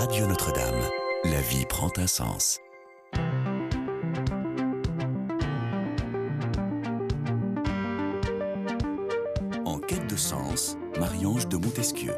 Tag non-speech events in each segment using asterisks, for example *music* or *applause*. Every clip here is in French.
Radio Notre-Dame. La vie prend un sens. En quête de sens, Marie-Ange de Montesquieu.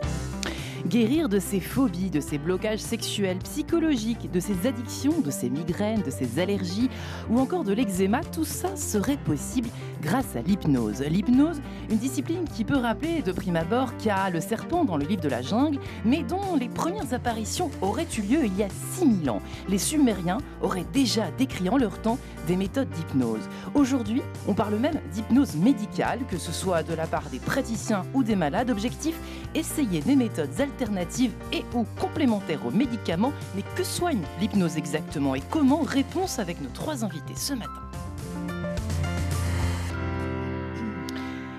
Guérir de ses phobies, de ses blocages sexuels, psychologiques, de ses addictions, de ses migraines, de ses allergies ou encore de l'eczéma, tout ça serait possible grâce à l'hypnose. L'hypnose, une discipline qui peut rappeler de prime abord qu'il y a le serpent dans le livre de la jungle, mais dont les premières apparitions auraient eu lieu il y a 6000 ans. Les Sumériens auraient déjà décrit en leur temps des méthodes d'hypnose. Aujourd'hui, on parle même d'hypnose médicale, que ce soit de la part des praticiens ou des malades. Objectif, essayer des méthodes alternatives et ou complémentaires aux médicaments. Mais que soigne l'hypnose exactement et comment? Réponse avec nos trois invités ce matin.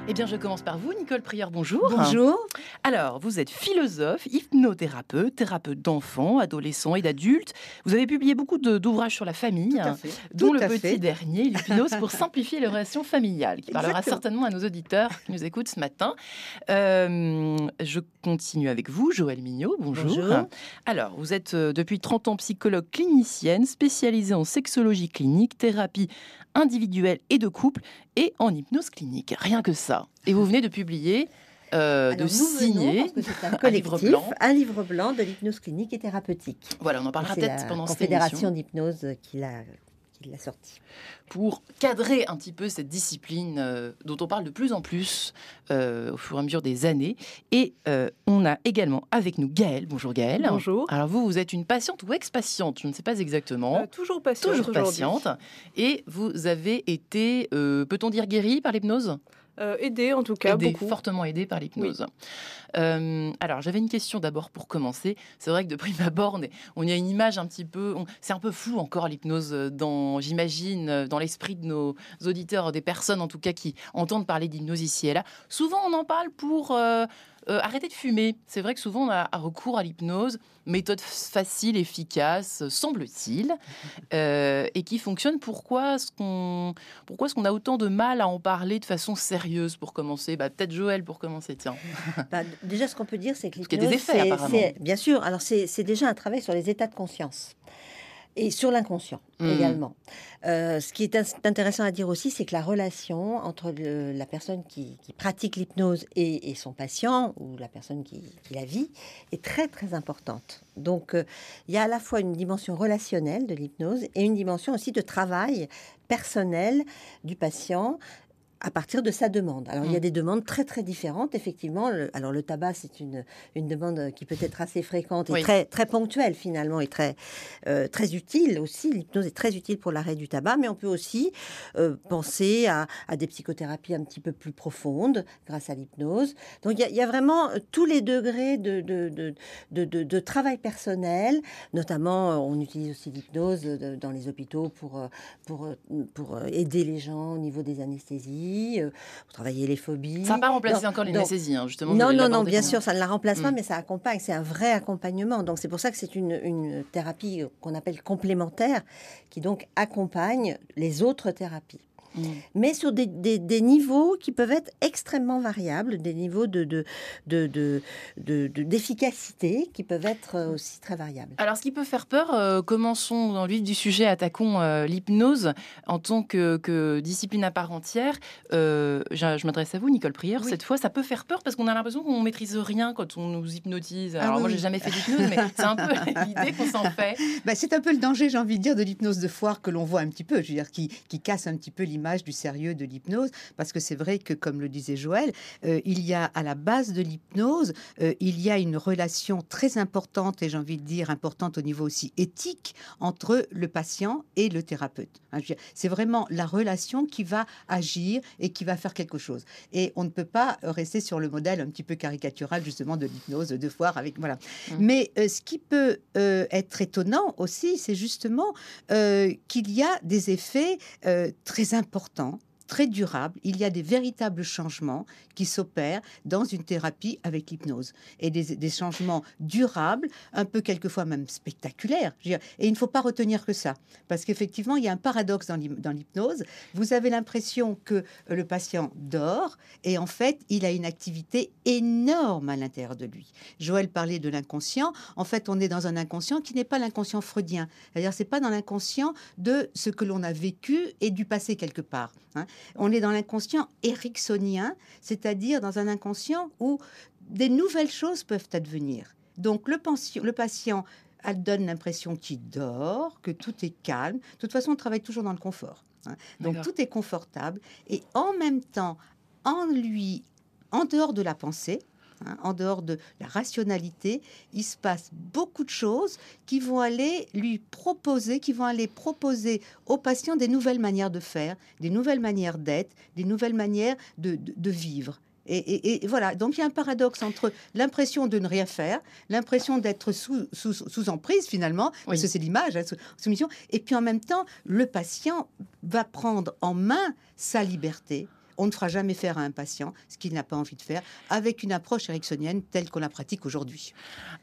Eh bien, je commence par vous, Nicole Prieur, bonjour. Bonjour. Alors, vous êtes philosophe, hypnothérapeute, thérapeute d'enfants, adolescents et d'adultes. Vous avez publié beaucoup d'ouvrages sur la famille, fait. dont le petit fait. dernier, l'hypnose pour *laughs* simplifier les relations familiales, qui parlera certainement à nos auditeurs qui nous écoutent ce matin. Euh, je continue avec vous, Joëlle Mignot, bonjour. Bonjour. Alors, vous êtes euh, depuis 30 ans psychologue clinicienne, spécialisée en sexologie clinique, thérapie individuelle et de couple, et en hypnose clinique. Rien que ça. Et vous venez de publier, euh, Alors, de venons, signer un livre blanc. un livre blanc de l'hypnose clinique et thérapeutique. Voilà, on en parlera peut-être pendant cette Confédération émission d'hypnose qui l'a l'a sorti. pour cadrer un petit peu cette discipline euh, dont on parle de plus en plus euh, au fur et à mesure des années. Et euh, on a également avec nous Gaëlle. Bonjour Gaëlle. Bonjour. Alors vous, vous êtes une patiente ou ex-patiente, je ne sais pas exactement. Euh, toujours patiente. Toujours patiente. Et vous avez été, euh, peut-on dire, guérie par l'hypnose? Euh, aidée en tout cas, Aidée, beaucoup. fortement aidée par l'hypnose. Euh, alors, j'avais une question d'abord pour commencer. C'est vrai que de prime abord, on, y a une image un petit peu. C'est un peu flou encore l'hypnose, euh, dans, j'imagine, dans l'esprit de nos auditeurs, des personnes en tout cas qui entendent parler d'hypnose ici et là. Souvent, on en parle pour euh, euh, arrêter de fumer. C'est vrai que souvent, on a recours à l'hypnose, méthode facile, efficace, euh, semble-t-il, *laughs* euh, et qui fonctionne. Pourquoi est-ce qu'on pourquoi est-ce qu'on a autant de mal à en parler de façon sérieuse pour commencer? Bah, Peut-être Joël pour commencer, tiens. *laughs* Bah, déjà, ce qu'on peut dire, c'est que Parce qu'il y a des l'hypnose, effets, apparemment. bien sûr. Alors, c'est déjà un travail sur les états de conscience et sur l'inconscient Mhm. également. Euh, ce qui est intéressant à dire aussi, c'est que la relation entre le- la personne qui, qui pratique l'hypnose et, et son patient ou la personne qui, qui la vit est très très importante. Donc, euh, il y a à la fois une dimension relationnelle de l'hypnose et une dimension aussi de travail personnel du patient à partir de sa demande. Alors, il y a Mm. des demandes très, très différentes, effectivement. Le- alors, le tabac, c'est une, une demande qui peut être assez fréquente et Oui. très, très ponctuelle, finalement, et très, euh, très utile aussi. L'hypnose est très utile pour l'arrêt du tabac, mais on peut aussi euh, penser à, à des psychothérapies un petit peu plus profondes grâce à l'hypnose. Donc, il y, a- il y a vraiment euh, tous les degrés de, de, de, de, travail personnel. Notamment, on utilise aussi l'hypnose dans les hôpitaux pour, pour, pour aider les gens au niveau des anesthésies, euh, pour travailler les phobies. Ça n'a pas remplacé encore l'anesthésie, hein, justement. non, non, non, bien sûr, ça ne la remplace pas, Mm. mais ça accompagne. C'est un vrai accompagnement. Donc, c'est pour ça que c'est une, une thérapie qu'on appelle complémentaire, qui donc accompagne les autres thérapies. Mm. Mais sur des, des- des niveaux qui peuvent être extrêmement variables, des niveaux de, de, de, de- de- de- d'efficacité qui peuvent être euh, aussi très variables. Alors, ce qui peut faire peur, euh, commençons dans le vif du sujet, attaquons euh, l'hypnose en tant que, que discipline à part entière. Euh, je je m'adresse à vous, Nicole Prieur. Oui. Cette fois, ça peut faire peur parce qu'on a l'impression qu'on maîtrise rien quand on nous hypnotise. Alors, Ah oui, moi, oui. j'ai jamais fait d'hypnose, mais c'est un peu *laughs* l'idée qu'on s'en fait. Bah, c'est un peu le danger, j'ai envie de dire, de l'hypnose de foire que l'on voit un petit peu, je veux dire, qui, qui casse un petit peu l'image du sérieux de l'hypnose, parce que c'est vrai que, comme le disait Joël, euh, il y a à la base de l'hypnose, euh, il y a une relation très importante, et j'ai envie de dire importante au niveau aussi éthique, entre le patient et le thérapeute. Hein, c'est vraiment la relation qui va agir et qui va faire quelque chose. Et on ne peut pas rester sur le modèle un petit peu caricatural, justement, de l'hypnose de foire avec, voilà. Mm. Mais euh, ce qui peut être étonnant aussi, c'est justement qu'il y a des effets très importants Pourtant très durables. Il y a des véritables changements qui s'opèrent dans une thérapie avec l'hypnose. Et des, changements durables, un peu quelquefois même spectaculaires. Et il ne faut pas retenir que ça. Parce qu'effectivement, il y a un paradoxe dans l'hypnose. Vous avez l'impression que le patient dort et en fait, il a une activité énorme à l'intérieur de lui. Joël parlait de l'inconscient. En fait, on est dans un inconscient qui n'est pas l'inconscient freudien. C'est-à-dire, c'est pas dans l'inconscient de ce que l'on a vécu et du passé quelque part. Hein. On est dans l'inconscient ericksonien, c'est-à-dire dans un inconscient où des nouvelles choses peuvent advenir. Donc le, le patient elle donne l'impression qu'il dort, que tout est calme. De toute façon, on travaille toujours dans le confort. Hein. Donc tout est confortable. Et en même temps, en lui, en dehors de la pensée, hein, en dehors de la rationalité, il se passe beaucoup de choses qui vont aller lui proposer, qui vont aller proposer aux patients des nouvelles manières de faire, des nouvelles manières d'être, des nouvelles manières de, vivre. Et, voilà, donc il y a un paradoxe entre l'impression de ne rien faire, l'impression d'être sous, sous, emprise finalement, parce que c'est l'image, hein, soumission, et puis en même temps, le patient va prendre en main sa liberté, on ne fera jamais faire à un patient ce qu'il n'a pas envie de faire avec une approche ericksonienne telle qu'on la pratique aujourd'hui.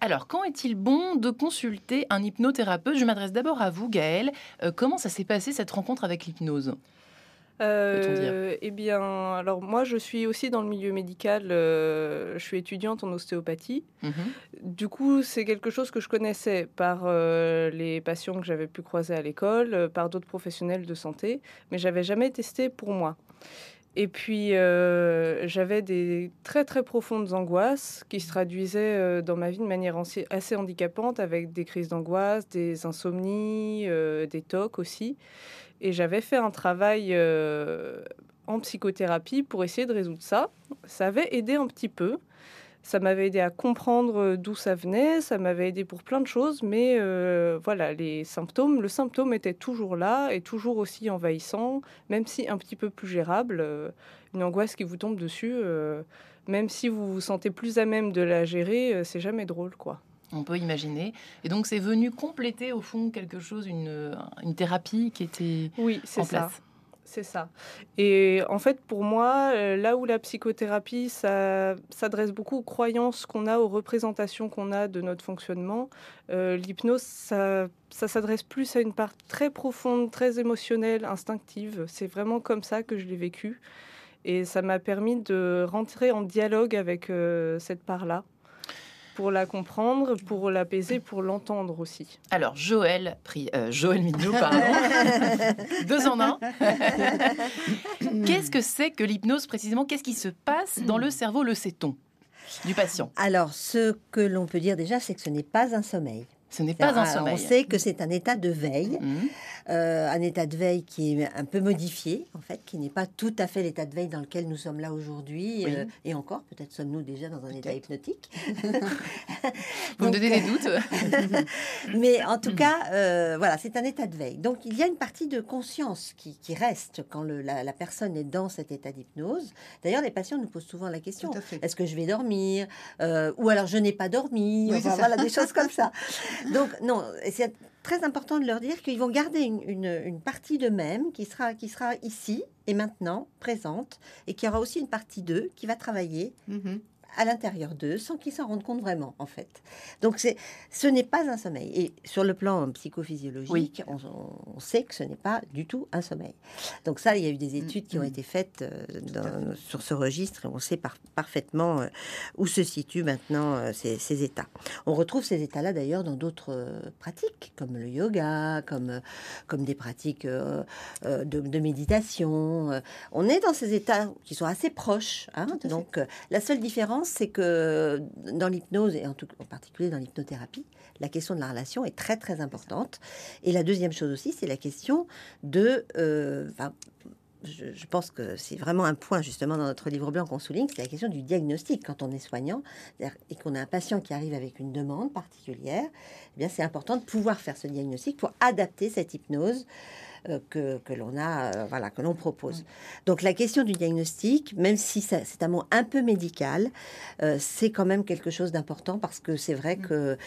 Alors, quand est-il bon de consulter un hypnothérapeute? Je m'adresse d'abord à vous, Gaëlle. Euh, comment ça s'est passé cette rencontre avec l'hypnose? Euh, eh bien, alors moi, je suis aussi dans le milieu médical. Euh, je suis étudiante en ostéopathie. Mhm. Du coup, c'est quelque chose que je connaissais par les patients que j'avais pu croiser à l'école, par d'autres professionnels de santé, mais j'avais jamais testé pour moi. Et puis, euh, j'avais des très très profondes angoisses qui se traduisaient euh, dans ma vie de manière assez handicapante, avec des crises d'angoisse, des insomnies, euh, des tocs aussi. Et j'avais fait un travail en psychothérapie pour essayer de résoudre ça. Ça avait aidé un petit peu. Ça m'avait aidé à comprendre euh, d'où ça venait, ça m'avait aidé pour plein de choses, mais euh, voilà, les symptômes, le symptôme était toujours là et toujours aussi envahissant, même si un petit peu plus gérable. Euh, une angoisse qui vous tombe dessus, même si vous vous sentez plus à même de la gérer, c'est jamais drôle, quoi. On peut imaginer. Et donc, c'est venu compléter, au fond, quelque chose, une, une thérapie qui était oui, en place. C'est ça. Et en fait, pour moi, euh, là où la psychothérapie s'adresse beaucoup aux croyances qu'on a, aux représentations qu'on a de notre fonctionnement, euh, l'hypnose, ça, ça s'adresse plus à une part très profonde, très émotionnelle, instinctive. C'est vraiment comme ça que je l'ai vécu. Et ça m'a permis de rentrer en dialogue avec euh, cette part-là pour la comprendre, pour l'apaiser, pour l'entendre aussi. Alors, Joël, euh, Joël pardon. *laughs* Deux en un. *laughs* Qu'est-ce que c'est que l'hypnose précisément? Qu'est-ce qui se passe dans le cerveau, le sait-on, du patient? Alors, ce que l'on peut dire déjà, c'est que ce n'est pas un sommeil. Ce n'est pas un sommeil. On sait que c'est un état de veille, mmh. Euh, un état de veille qui est un peu modifié, en fait, qui n'est pas tout à fait l'état de veille dans lequel nous sommes là aujourd'hui. Euh, et encore, peut-être sommes-nous déjà dans un état hypnotique. *laughs* Vous me donnez des doutes. *laughs* Mais en tout cas, euh, voilà, c'est un état de veille. Donc, il y a une partie de conscience qui, reste quand la, personne est dans cet état d'hypnose. D'ailleurs, les patients nous posent souvent la question est-ce que je vais dormir Ou alors, je n'ai pas dormi. voilà, des choses comme ça. *laughs* Donc, non, c'est très important de leur dire qu'ils vont garder une, partie d'eux-mêmes qui sera, qui sera ici et maintenant, présente, et qui aura aussi une partie d'eux qui va travailler mm-hmm à l'intérieur d'eux sans qu'ils s'en rendent compte vraiment, en fait. Donc, c'est, ce n'est pas un sommeil. Et sur le plan psychophysiologique, on, sait que ce n'est pas du tout un sommeil. Donc ça, il y a eu des études qui ont mm. été faites euh, sur ce registre et on sait parfaitement euh, où se situent maintenant euh, ces, états. On retrouve ces états-là d'ailleurs dans d'autres pratiques, comme le yoga, comme, comme des pratiques de, de, méditation. On est dans ces états qui sont assez proches. Hein. Donc, la seule différence, c'est que dans l'hypnose, et en, tout, particulier dans l'hypnothérapie, la question de la relation est très très importante. Et la deuxième chose aussi, c'est la question de... Euh, je, pense que c'est vraiment un point justement dans notre livre blanc qu'on souligne, c'est la question du diagnostic quand on est soignant et qu'on a un patient qui arrive avec une demande particulière. Eh bien, c'est important de pouvoir faire ce diagnostic pour adapter cette hypnose que, que l'on a, voilà, que l'on propose. Donc la question du diagnostic, même si c'est un mot un peu médical, c'est quand même quelque chose d'important parce que c'est vrai mm. que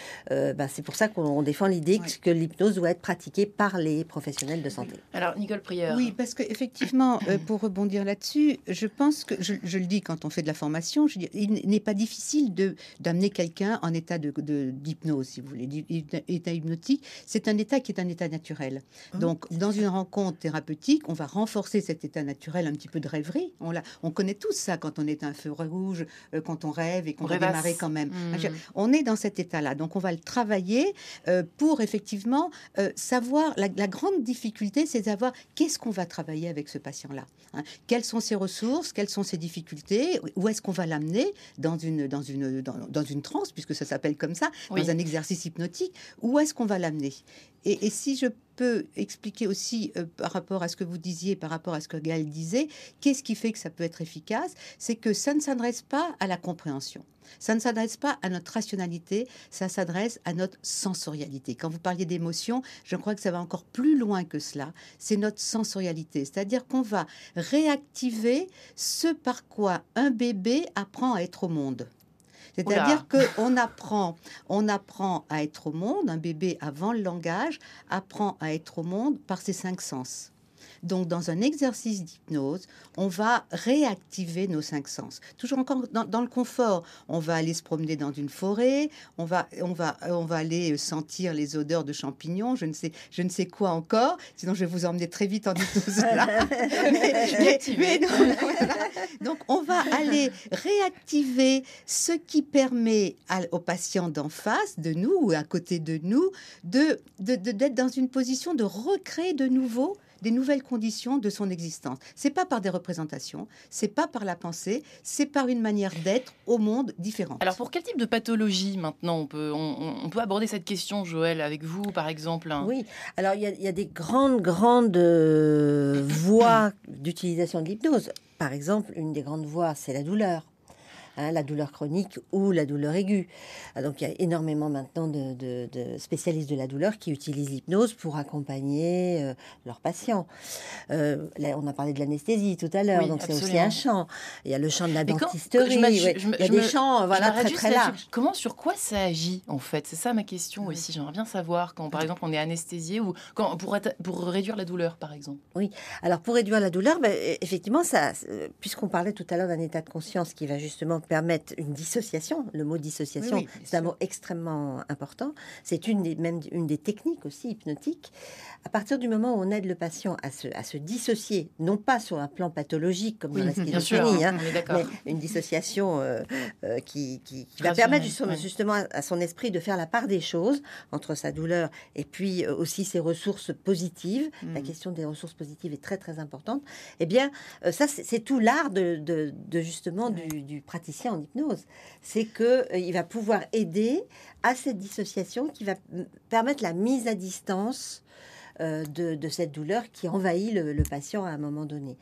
bah, c'est pour ça qu'on défend l'idée que l'hypnose doit être pratiquée par les professionnels de santé. Alors Nicole Prieur. Oui, parce qu'effectivement, pour rebondir là-dessus, je pense que je, je, le dis quand on fait de la formation, je dis, il n'est pas difficile de d'amener quelqu'un en état de d'hypnose, si vous voulez, état hypnotique. C'est un état qui est un état naturel. Ah, Donc, dans une rencontre thérapeutique, on va renforcer cet état naturel, un petit peu de rêverie. On, l'a, on connaît tous ça quand on est un feu rouge, euh, quand on rêve et qu'on va démarrer quand même. Hmm. On est dans cet état-là. Donc, on va le travailler euh, pour effectivement euh, savoir. La, grande difficulté, c'est de savoir qu'est-ce qu'on va travailler avec ce patient-là. Hein. Quelles sont ses ressources Quelles sont ses difficultés Où est-ce qu'on va l'amener dans une, dans une, dans, une transe, puisque ça s'appelle comme ça, dans un exercice hypnotique Où est-ce qu'on va l'amener? Et, si je peux expliquer aussi euh, par rapport à ce que vous disiez, par rapport à ce que Gaël disait, qu'est-ce qui fait que ça peut être efficace? C'est que ça ne s'adresse pas à la compréhension. Ça ne s'adresse pas à notre rationalité, ça s'adresse à notre sensorialité. Quand vous parliez d'émotion, je crois que ça va encore plus loin que cela. C'est notre sensorialité, c'est-à-dire qu'on va réactiver ce par quoi un bébé apprend à être au monde. C'est-à-dire qu'on apprend, on apprend à être au monde. Un bébé avant le langage apprend à être au monde par ses cinq sens. Donc, dans un exercice d'hypnose, on va réactiver nos cinq sens. Toujours encore dans, le confort, on va aller se promener dans une forêt, on va, on va, on va aller sentir les odeurs de champignons, je ne sais, je ne sais quoi encore. Sinon, je vais vous emmener très vite en hypnose *laughs* là. donc, on va aller réactiver ce qui permet au patient d'en face de nous ou à côté de nous de d'être dans une position de recréer de nouveau des nouvelles conditions de son existence. C'est pas par des représentations, c'est pas par la pensée, c'est par une manière d'être au monde différente. Alors pour quel type de pathologie maintenant on peut, on, peut aborder cette question, Joël, avec vous par exemple Oui, alors il y, a des grandes, grandes euh, voies d'utilisation de l'hypnose. Par exemple, une des grandes voies, c'est la douleur. Hein, la douleur chronique ou la douleur aiguë. Ah, donc il y a énormément maintenant de, spécialistes de la douleur qui utilisent l'hypnose pour accompagner euh, leurs patients. Euh, on a parlé de l'anesthésie tout à l'heure, donc c'est aussi un champ. Il y a le champ de la dentisterie. il y a des champs voilà, très très larges. Comment, sur quoi ça agit en fait? C'est ça ma question aussi. J'aimerais bien savoir quand par exemple on est anesthésié ou quand, pour, pour réduire la douleur par exemple. Oui, alors pour réduire la douleur, ben, effectivement, ça, puisqu'on parlait tout à l'heure d'un état de conscience qui va justement permettre une dissociation. Le mot dissociation, c'est un mot extrêmement important. C'est une des, même une des techniques aussi hypnotiques. À partir du moment où on aide le patient à se, à se dissocier, non pas sur un plan pathologique comme dans la schizophrénie, hein, mais une dissociation euh, euh, qui, qui, va permettre justement, à, son esprit de faire la part des choses entre sa douleur et puis euh, aussi ses ressources positives. La mm. question des ressources positives est très très importante. Eh bien, ça c'est tout l'art de, de, justement du, du praticien en hypnose. C'est qu'il euh, il va pouvoir aider à cette dissociation qui va permettre la mise à distance euh, de, cette douleur qui envahit le, patient à un moment donné.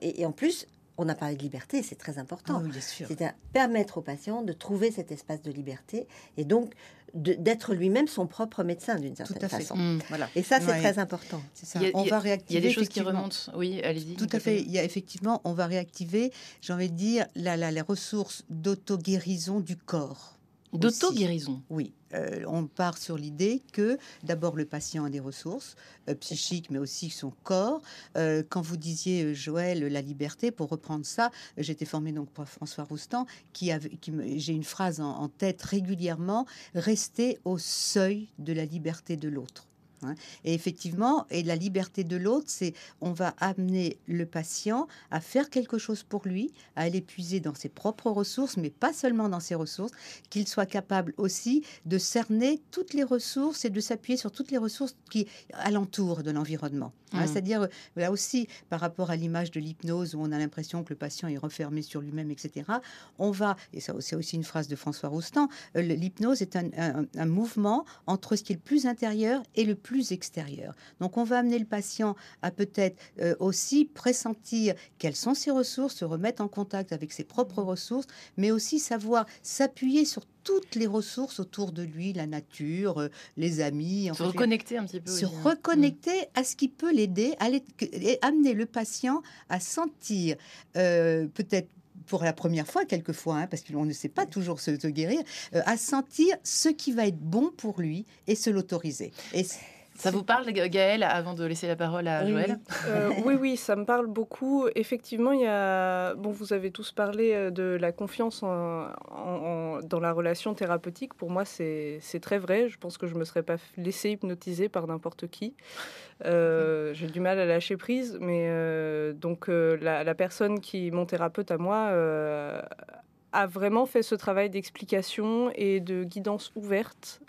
Et, en plus, on a parlé de liberté, c'est très important. Ah c'est à permettre au patient de trouver cet espace de liberté et donc d'être lui-même son propre médecin d'une certaine façon. Mmh. Voilà. Et ça, c'est très important. Ça. on va réactiver. Il y a des choses qui remontent. Oui, allez-y. Tout à fait. Il y a effectivement, on va réactiver, j'ai envie de dire, la, la, les ressources d'auto-guérison du corps. D'auto-guérison Oui. Euh, on part sur l'idée que d'abord le patient a des ressources euh, psychiques, mais aussi son corps. Euh, quand vous disiez, Joël, la liberté, pour reprendre ça, j'étais formée donc par François Roustan, qui, avait, qui j'ai une phrase en tête régulièrement, rester au seuil de la liberté de l'autre. Hein. Et effectivement, et la liberté de l'autre, c'est on va amener le patient à faire quelque chose pour lui, à l'épuiser dans ses propres ressources, mais pas seulement dans ses ressources, qu'il soit capable aussi de cerner toutes les ressources et de s'appuyer sur toutes les ressources qui alentourent de l'environnement. Hein. Mmh. C'est-à-dire, là aussi, par rapport à l'image de l'hypnose où on a l'impression que le patient est refermé sur lui-même, etc., on va, et ça c'est aussi une phrase de François Roustan, euh, l'hypnose est un, un, mouvement entre ce qui est le plus intérieur et le plus extérieur. Donc on va amener le patient à peut-être euh, aussi pressentir quelles sont ses ressources, se remettre en contact avec ses propres ressources, mais aussi savoir s'appuyer sur toutes les ressources autour de lui, la nature, euh, les amis. Se reconnecter un petit peu. Se hein. reconnecter à ce qui peut l'aider, et amener le patient à sentir euh, peut-être pour la première fois, quelquefois, hein, parce qu'on ne sait pas toujours se, guérir, euh, à sentir ce qui va être bon pour lui et se l'autoriser. Et ça vous parle, Gaëlle, avant de laisser la parole à Joël euh, oui. oui, ça me parle beaucoup. Effectivement, il y a... bon, vous avez tous parlé euh, de la confiance en, dans la relation thérapeutique. Pour moi, c'est très vrai. Je pense que je ne me serais pas laissé hypnotiser par n'importe qui. Euh, j'ai du mal à lâcher prise, mais donc la, la, personne qui, mon thérapeute à moi, a vraiment fait ce travail d'explication et de guidance ouverte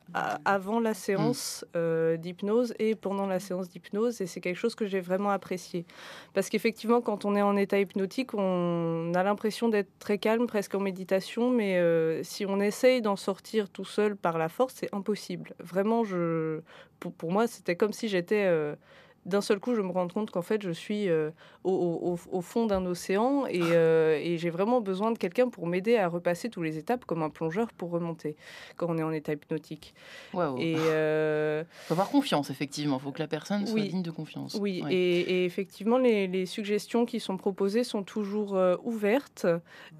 avant la séance mm. euh, d'hypnose et pendant la séance d'hypnose. Et c'est quelque chose que j'ai vraiment apprécié. Parce qu'effectivement, quand on est en état hypnotique, on a l'impression d'être très calme, presque en méditation. Mais euh, si on essaye d'en sortir tout seul par la force, c'est impossible. Vraiment, je, pour, moi, c'était comme si j'étais... Euh, d'un seul coup, je me rends compte qu'en fait, je suis euh, au, fond d'un océan euh, et, j'ai vraiment besoin de quelqu'un pour m'aider à repasser toutes les étapes comme un plongeur pour remonter quand on est en état hypnotique. Et euh... faut avoir confiance, effectivement. Il faut que la personne soit digne de confiance. Oui, et, effectivement, les, suggestions qui sont proposées sont toujours euh, ouvertes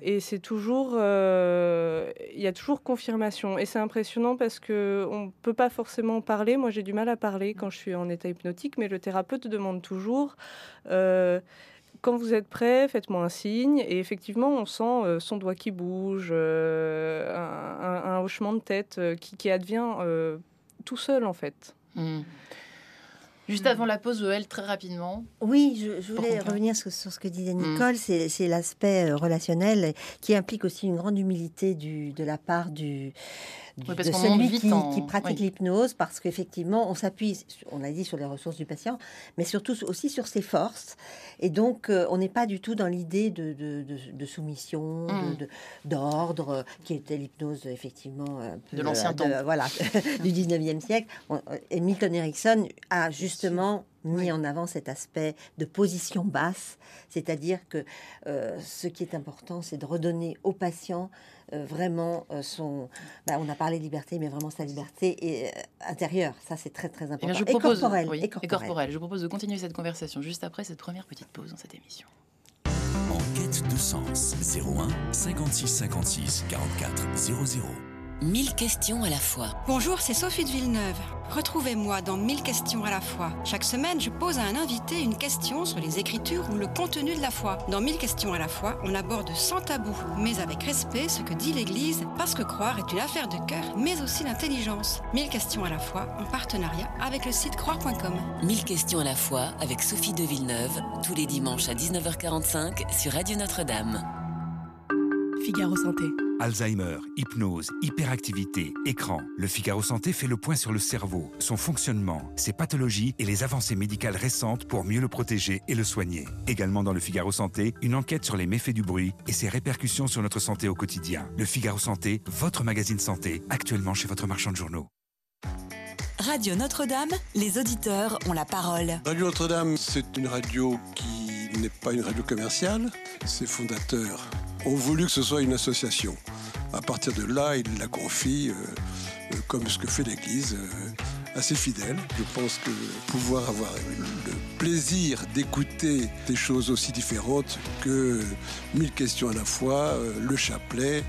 et c'est toujours, il y a toujours confirmation. Et c'est impressionnant parce que on peut pas forcément parler. Moi, j'ai du mal à parler quand je suis en état hypnotique, mais le thérapeute demande toujours euh, quand vous êtes prêt, faites-moi un signe. Et effectivement, on sent euh, son doigt qui bouge, euh, un, hochement de tête qui, advient tout seul, en fait. Hmm. Juste avant la pause, Joël, très rapidement. Oui, je, voulais revenir sur, ce que disait hmm. Nicole. C'est l'aspect relationnel qui implique aussi une grande humilité du, de la part du, de celui qui, pratique l'hypnose, parce qu'effectivement, on s'appuie, on l'a dit, sur les ressources du patient, mais surtout aussi sur ses forces. Et donc, euh, on n'est pas du tout dans l'idée de, de, soumission, mmh. d'ordre, qui était l'hypnose, effectivement, de l'ancien temps. Voilà, *laughs* du 19e siècle. Et Milton Erickson a justement mis en avant cet aspect de position basse, c'est-à-dire que euh, ce qui est important, c'est de redonner au patient euh, vraiment euh, son. Bah, on a parlé de liberté, mais vraiment sa liberté et, intérieure. Ça, c'est très très eh important. je propose, et, corporelle, et, corporelle. Je propose de continuer cette conversation juste après cette première petite pause dans cette émission. En quête de sens, 01 56 56 44 00. Mille questions à la fois. Bonjour, c'est Sophie de Villeneuve. Retrouvez-moi dans Mille questions à la fois. Chaque semaine, je pose à un invité une question sur les écritures ou le contenu de la foi. Dans Mille questions à la fois, on aborde sans tabou, mais avec respect, ce que dit l'Église, parce que croire est une affaire de cœur, mais aussi d'intelligence. Mille questions à la fois, en partenariat avec le site croire.com. Mille questions à la fois avec Sophie de Villeneuve, tous les dimanches à 19h45 sur Radio Notre-Dame. Figaro Santé. Alzheimer, hypnose, hyperactivité, écran. Le Figaro Santé fait le point sur le cerveau, son fonctionnement, ses pathologies et les avancées médicales récentes pour mieux le protéger et le soigner. Également dans le Figaro Santé, une enquête sur les méfaits du bruit et ses répercussions sur notre santé au quotidien. Le Figaro Santé, votre magazine santé, actuellement chez votre marchand de journaux. Radio Notre-Dame, les auditeurs ont la parole. Radio Notre-Dame, c'est une radio qui n'est pas une radio commerciale. Ses fondateurs ont voulu que ce soit une association. À partir de là, il la confie, euh, euh, comme ce que fait l'Église, euh, à ses fidèles. Je pense que pouvoir avoir le plaisir d'écouter des choses aussi différentes que mille questions à la fois, le chapelet,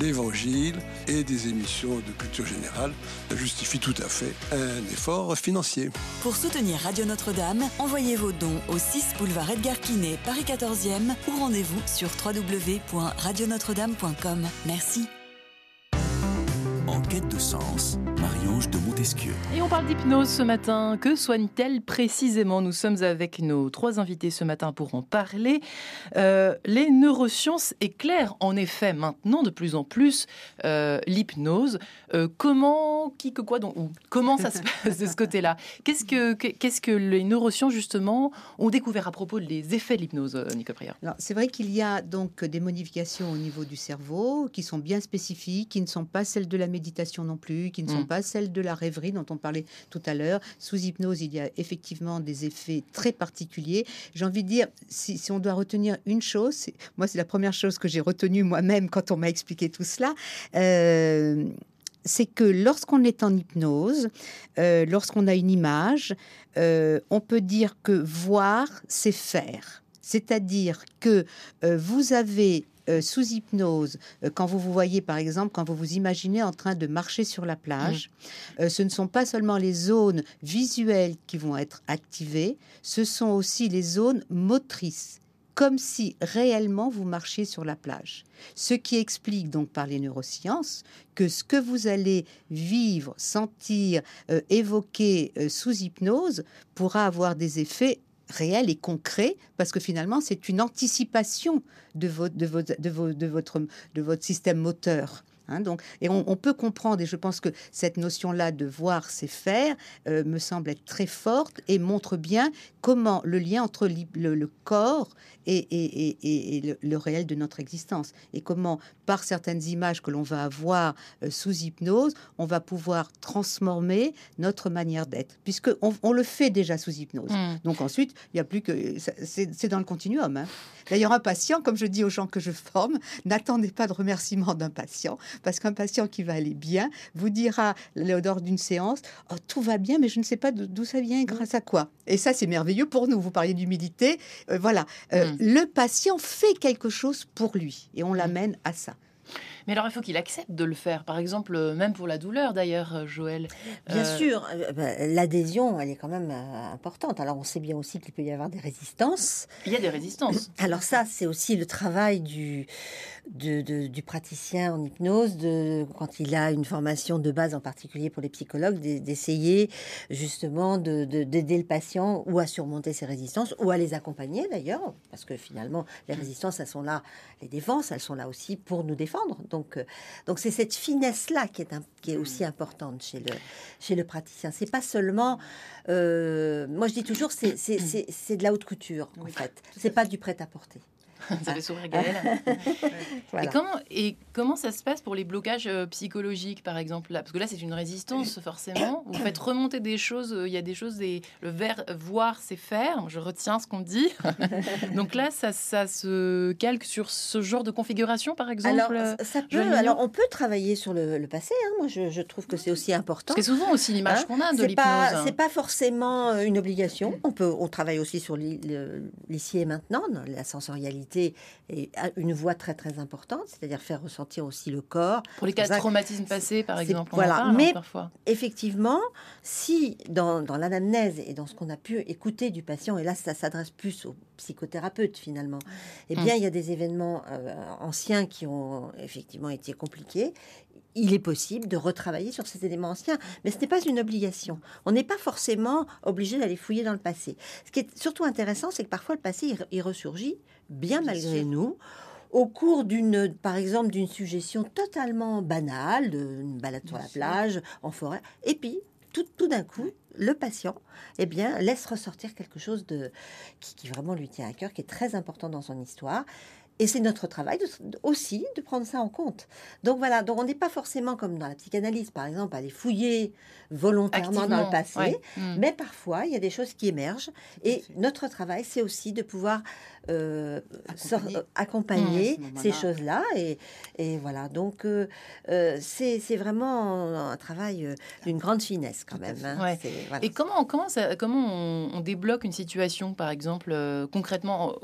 l'évangile et des émissions de culture générale justifie tout à fait un effort financier. Pour soutenir Radio Notre-Dame, envoyez vos dons au 6 boulevard Edgar Quinet, Paris 14e ou rendez-vous sur www.radionotre-dame.com. Merci. En quête de sens, De Montesquieu. Et on parle d'hypnose ce matin. Que soigne-t-elle précisément? Nous sommes avec nos trois invités ce matin pour en parler. Euh, les neurosciences éclairent en effet maintenant de plus en plus euh, l'hypnose. Euh, comment, qui, que quoi, donc, comment ça se *laughs* passe de ce côté-là? Qu'est-ce que, qu'est-ce que les neurosciences justement ont découvert à propos des effets de l'hypnose, Nicolas Prière C'est vrai qu'il y a donc des modifications au niveau du cerveau qui sont bien spécifiques, qui ne sont pas celles de la méditation non plus, qui ne sont mm. pas celles de la rêverie dont on parlait tout à l'heure. Sous hypnose, il y a effectivement des effets très particuliers. J'ai envie de dire, si, on doit retenir une chose, moi c'est la première chose que j'ai retenue moi-même quand on m'a expliqué tout cela. Euh, c'est que lorsqu'on est en hypnose, euh, lorsqu'on a une image, euh, on peut dire que voir, c'est faire. C'est-à-dire que vous avez euh, sous hypnose, euh, quand vous vous voyez par exemple, quand vous vous imaginez en train de marcher sur la plage, mmh. euh, ce ne sont pas seulement les zones visuelles qui vont être activées, ce sont aussi les zones motrices comme si réellement vous marchiez sur la plage. Ce qui explique donc par les neurosciences que ce que vous allez vivre, sentir, évoquer sous hypnose pourra avoir des effets réel et concret, parce que finalement, c'est une anticipation de, votre, de, de, votre, de votre système moteur. Hein, donc, et on, peut comprendre, et je pense que cette notion-là de voir, c'est faire, euh, me semble être très forte et montre bien comment le lien entre le, corps et, et, le, réel de notre existence, et comment, par certaines images que l'on va avoir euh, sous hypnose, on va pouvoir transformer notre manière d'être, puisque on, le fait déjà sous hypnose. Mmh. Donc ensuite, il n'y a plus que... C'est dans le continuum. Hein. D'ailleurs, un patient, comme je dis aux gens que je forme, n'attendez pas de remerciement d'un patient, parce qu'un patient qui va aller bien vous dira lors d'une séance, oh, tout va bien, mais je ne sais pas d'où ça vient, grâce à quoi? Et ça, c'est merveilleux pour nous. Vous parliez d'humilité. Euh, voilà, euh, mm. le patient fait quelque chose pour lui, et on mm. l'amène à ça. Mais alors, il faut qu'il accepte de le faire. Par exemple, euh, même pour la douleur, d'ailleurs, euh, Joël. Bien euh, sûr, ben, l'adhésion, elle est quand même importante. Alors, on sait bien aussi qu'il peut y avoir des résistances. Il y a des résistances. *clears throat* Alors ça, c'est aussi le travail du, du praticien en hypnose, de, quand il a une formation de base, en particulier pour les psychologues, d'essayer justement d'aider le patient ou à surmonter ses résistances, ou à les accompagner d'ailleurs, parce que finalement, les résistances, elles sont là, les défenses, elles sont là aussi pour nous défendre. Donc, euh, donc c'est cette finesse-là qui est, qui est aussi importante chez le, chez le praticien. C'est pas seulement, euh, moi je dis toujours, c'est de la haute couture en fait. C'est pas du prêt à porter. *laughs* Ça fait sourire Gaëlle. *laughs* et, comment, et comment ça se passe pour les blocages euh, psychologiques, par exemple là? Parce que là, c'est une résistance, forcément. Vous faites *coughs* remonter des choses. Euh, il y a des choses, des, le ver, voir, c'est faire. Je retiens ce qu'on dit. *laughs* Donc là, ça, ça, se calque sur ce genre de configuration, par exemple Alors, euh, ça peut, alors on peut travailler sur le, passé. Hein. Moi, je, je, trouve que c'est aussi important. C'est souvent aussi l'image hein. qu'on a de l'hypnose. C'est pas forcément une obligation. On, peut, on travaille aussi sur l'ici et maintenant, la sensorialité et une voix très très importante, c'est-à-dire faire ressentir aussi le corps. Pour les cas de traumatisme passé, par exemple. voilà, hein, mais effectivement, si dans, dans l'anamnèse et dans ce qu'on a pu écouter du patient, et là ça s'adresse plus aux psychothérapeutes finalement, eh bien hum. il y a des événements euh, anciens qui ont effectivement été compliqués il est possible de retravailler sur ces éléments anciens, mais ce n'est pas une obligation. On n'est pas forcément obligé d'aller fouiller dans le passé. Ce qui est surtout intéressant, c'est que parfois le passé, il, ressurgit, bien, malgré nous, au cours d'une, par exemple, d'une suggestion totalement banale, d'une balade sur la plage, en forêt, et puis tout, tout d'un coup, le patient, eh bien, laisse ressortir quelque chose de qui, qui, vraiment lui tient à cœur, qui est très important dans son histoire. Et c'est notre travail aussi de prendre ça en compte. Donc voilà, donc on n'est pas forcément comme dans la psychanalyse, par exemple, à aller fouiller volontairement dans le passé, hmm. mais parfois il y a des choses qui émergent. Et notre travail, c'est aussi de pouvoir euh, accompagner, mmh, ces choses-là. Et, et, voilà, donc euh, euh, c'est vraiment un travail d'une grande finesse quand même. Hein. Et comment, comment, ça, comment on, débloque une situation, par exemple, concrètement,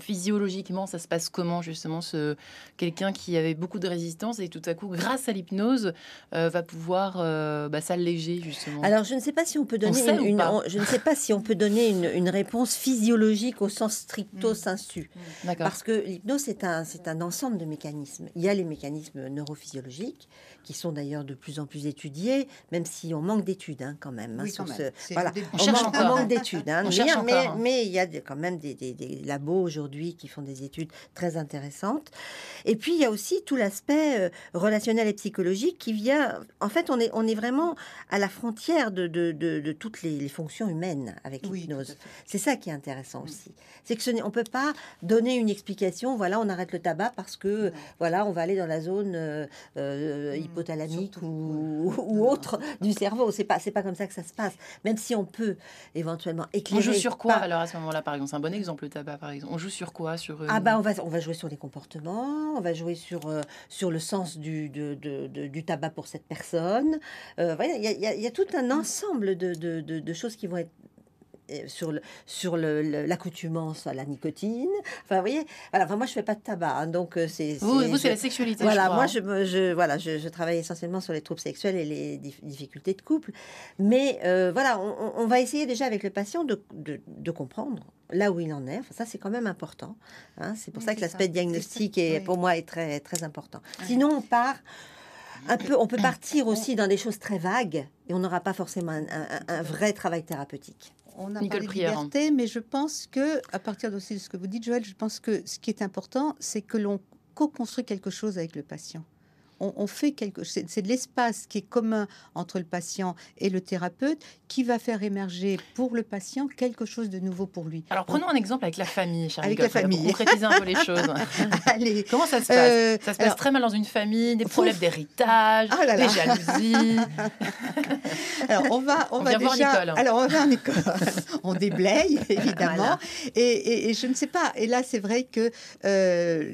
physiologiquement, ça se passe comment justement ce quelqu'un qui avait beaucoup de résistance et tout à coup, grâce à l'hypnose, va pouvoir bah, s'alléger justement? Alors je ne sais pas si on peut donner une, je ne sais pas si on peut donner une, une réponse physiologique au sens strict sensu. Mm. Parce que l'hypnose, c'est un, c'est un ensemble de mécanismes. Il y a les mécanismes neurophysiologiques, qui sont d'ailleurs de plus en plus étudiés, même si on manque d'études hein, quand même. Hein, sur Ce, voilà. On, manque, d'études. Hein, *laughs* mais, mais, il y a quand même des, des, labos aujourd'hui qui font des études très intéressantes. Et puis il y a aussi tout l'aspect euh, relationnel et psychologique qui vient. En fait, on est, on est vraiment à la frontière de, de, de, toutes les, fonctions humaines avec l'hypnose. c'est ça qui est intéressant mm. aussi. C'est que ce on peut pas donner une explication. Voilà, on arrête le tabac parce que voilà, on va aller dans la zone euh, euh, mm. hypothalamique ou, ou, autre du cerveau. C'est pas, c'est pas comme ça que ça se passe. Même si on peut éventuellement éclairer. On joue sur quoi alors à ce moment-là, par exemple? C'est un bon exemple le tabac, par exemple. On joue sur quoi Sur ah bah on va, on va jouer sur les comportements on va jouer sur, euh, sur le sens du, du tabac pour cette personne. Euh, il y, a tout un ensemble de, choses qui vont être euh, sur le, sur l'accoutumance à la nicotine. Enfin, vous voyez, voilà, enfin, moi, je fais pas de tabac, hein, donc c'est... Vous, vous c'est la sexualité, Voilà, je moi, je, je, voilà, je, travaille essentiellement sur les troubles sexuels et les difficultés de couple. Mais voilà, on, va essayer déjà avec le patient de, de comprendre là où il en est. ça, c'est quand même important. Hein. C'est pour ça que l'aspect diagnostique, est, pour moi, est très, très important. Sinon, on part un peu, on peut *coughs* partir aussi dans des choses très vagues et on n'aura pas forcément un, vrai travail thérapeutique. On a Nicole parlé de liberté, mais je pense que, à partir aussi de ce que vous dites, Joël, je pense que ce qui est important, c'est que l'on co-construit quelque chose avec le patient on, fait quelque c'est de l'espace qui est commun entre le patient et le thérapeute qui va faire émerger pour le patient quelque chose de nouveau pour lui. Alors prenons un exemple avec la famille, Avec la famille. Pour concrétiser un peu les choses. *laughs* Allez. Comment ça se passe? Euh, Ça se passe très mal dans une famille, des problèmes d'héritage, oh des jalousies. *laughs* alors on va, on, va déjà. Alors on va en école. *laughs* on déblaye évidemment. Et, je ne sais pas. Et là c'est vrai que euh,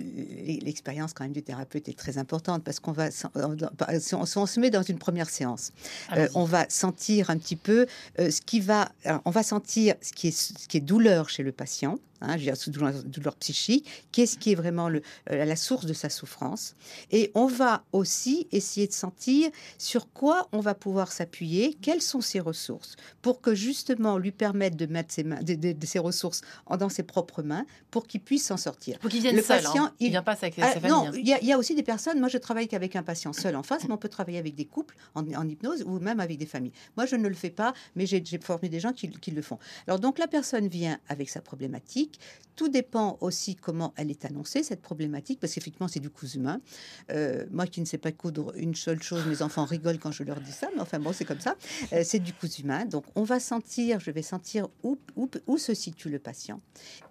l'expérience quand même du thérapeute est très importante parce qu'on va si on, se met dans une première séance, euh, on va sentir un petit peu euh, ce qui va, on va sentir ce qui est, ce qui est douleur chez le patient, hein, je veux dire, douleur, psychique, qu'est-ce qui est vraiment le, euh, la source de sa souffrance. Et on va aussi essayer de sentir sur quoi on va pouvoir s'appuyer, quelles sont ses ressources, pour que justement lui permettre de mettre ses, mains, de, ses ressources dans ses propres mains, pour qu'il puisse s'en sortir. Pour qu'il vienne le seul, patient, hein. il vient pas avec sa ah, famille. Non, il y, a aussi des personnes, moi je travaille qu'avec un patient seul en face, mais on peut travailler avec des couples en, hypnose ou même avec des familles. Moi je ne le fais pas, mais j'ai formé des gens qui, qui le font. Alors donc la personne vient avec sa problématique, tout dépend aussi comment elle est annoncée, cette problématique, parce qu'effectivement, c'est du coup humain. Euh, moi qui ne sais pas coudre une seule chose, mes enfants rigolent quand je leur dis ça, mais enfin bon, c'est comme ça. Euh, c'est du coup humain. Donc, on va sentir, je vais sentir où, se situe le patient.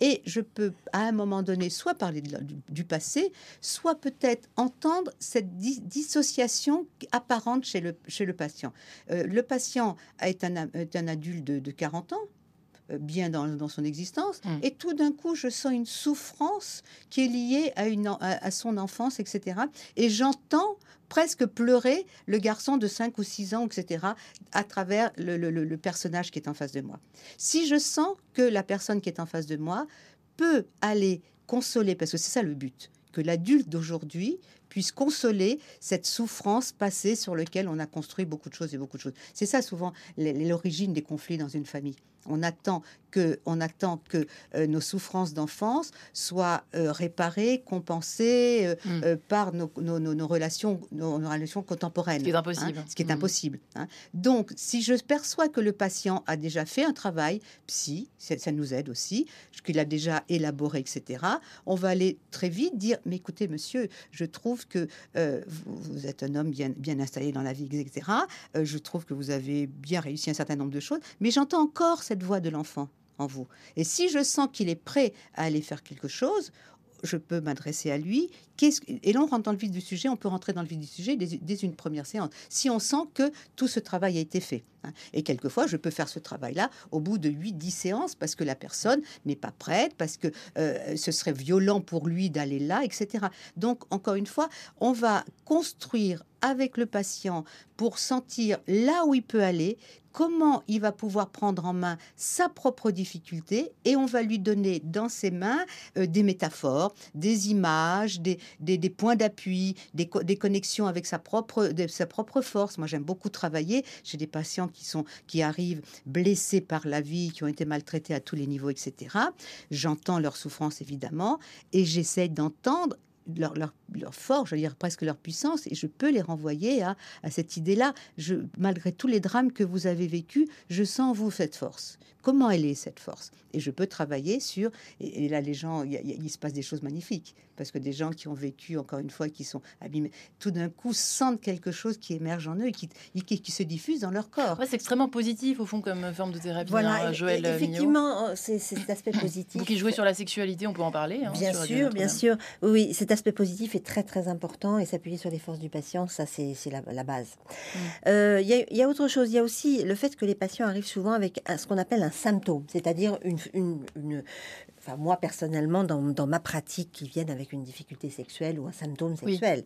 Et je peux, à un moment donné, soit parler du, passé, soit peut-être entendre cette dissociation apparente chez le, patient. Euh, le patient est un, adulte de, de 40 ans, bien dans, son existence. Mm. Et tout d'un coup, je sens une souffrance qui est liée à, une, à, son enfance, etc. Et j'entends presque pleurer le garçon de 5 ou 6 ans, etc., à travers le, le, personnage qui est en face de moi. Si je sens que la personne qui est en face de moi peut aller consoler, parce que c'est ça le but, que l'adulte d'aujourd'hui puisse consoler cette souffrance passée sur laquelle on a construit beaucoup de choses et beaucoup de choses. C'est ça souvent l'origine des conflits dans une famille. On attend que, on attend que euh, nos souffrances d'enfance soient euh, réparées, compensées euh, mm. par nos, relations, nos, relations contemporaines. Ce qui est impossible. Hein, ce qui est mm. impossible. Hein. Donc, si je perçois que le patient a déjà fait un travail psy, ça, nous aide aussi, qu'il a déjà élaboré, etc., on va aller très vite dire, mais écoutez, monsieur, je trouve que vous, êtes un homme bien, bien installé dans la vie, etc. je trouve que vous avez bien réussi un certain nombre de choses, mais j'entends encore cette voix de l'enfant en vous. Et si je sens qu'il est prêt à aller faire quelque chose, je peux m'adresser à lui. Et là, on rentre dans le vif du sujet, on peut rentrer dans le vif du sujet dès, une première séance, si on sent que tout ce travail a été fait. Hein. Et quelquefois, je peux faire ce travail-là au bout de 8-10 séances, parce que la personne n'est pas prête, parce que euh, ce serait violent pour lui d'aller là, etc. Donc, encore une fois, on va construire avec le patient pour sentir là où il peut aller, comment il va pouvoir prendre en main sa propre difficulté et on va lui donner dans ses mains euh, des métaphores, des images, des, des, points d'appui, des, des, connexions avec sa propre, sa propre force. Moi, j'aime beaucoup travailler. J'ai des patients qui, sont, qui arrivent blessés par la vie, qui ont été maltraités à tous les niveaux, etc. J'entends leur souffrance, évidemment, et j'essaie d'entendre leur, leur, leur force, je veux dire presque leur puissance, et je peux les renvoyer à, à cette idée-là. Je, malgré tous les drames que vous avez vécus, je sens en vous cette force. Comment elle est cette force? Et je peux travailler sur. Et, là, les gens, il se passe des choses magnifiques parce que des gens qui ont vécu, encore une fois, qui sont abîmés, tout d'un coup sentent quelque chose qui émerge en eux et qui, qui, se diffuse dans leur corps. c'est extrêmement positif, au fond, comme forme de thérapie. Voilà, hein, Joël effectivement, c'est cet aspect *coughs* positif. Vous qui jouez sur la sexualité, on peut en parler. Hein, bien sûr, bien sûr. Oui, cet aspect positif est très, très important et s'appuyer sur les forces du patient, ça, c'est la, base. Mm. Euh, il y, a autre chose. Il y a aussi le fait que les patients arrivent souvent avec ce qu'on appelle un symptôme, c'est-à-dire une, une, enfin moi personnellement dans, dans, ma pratique, qui viennent avec une difficulté sexuelle ou un symptôme sexuel.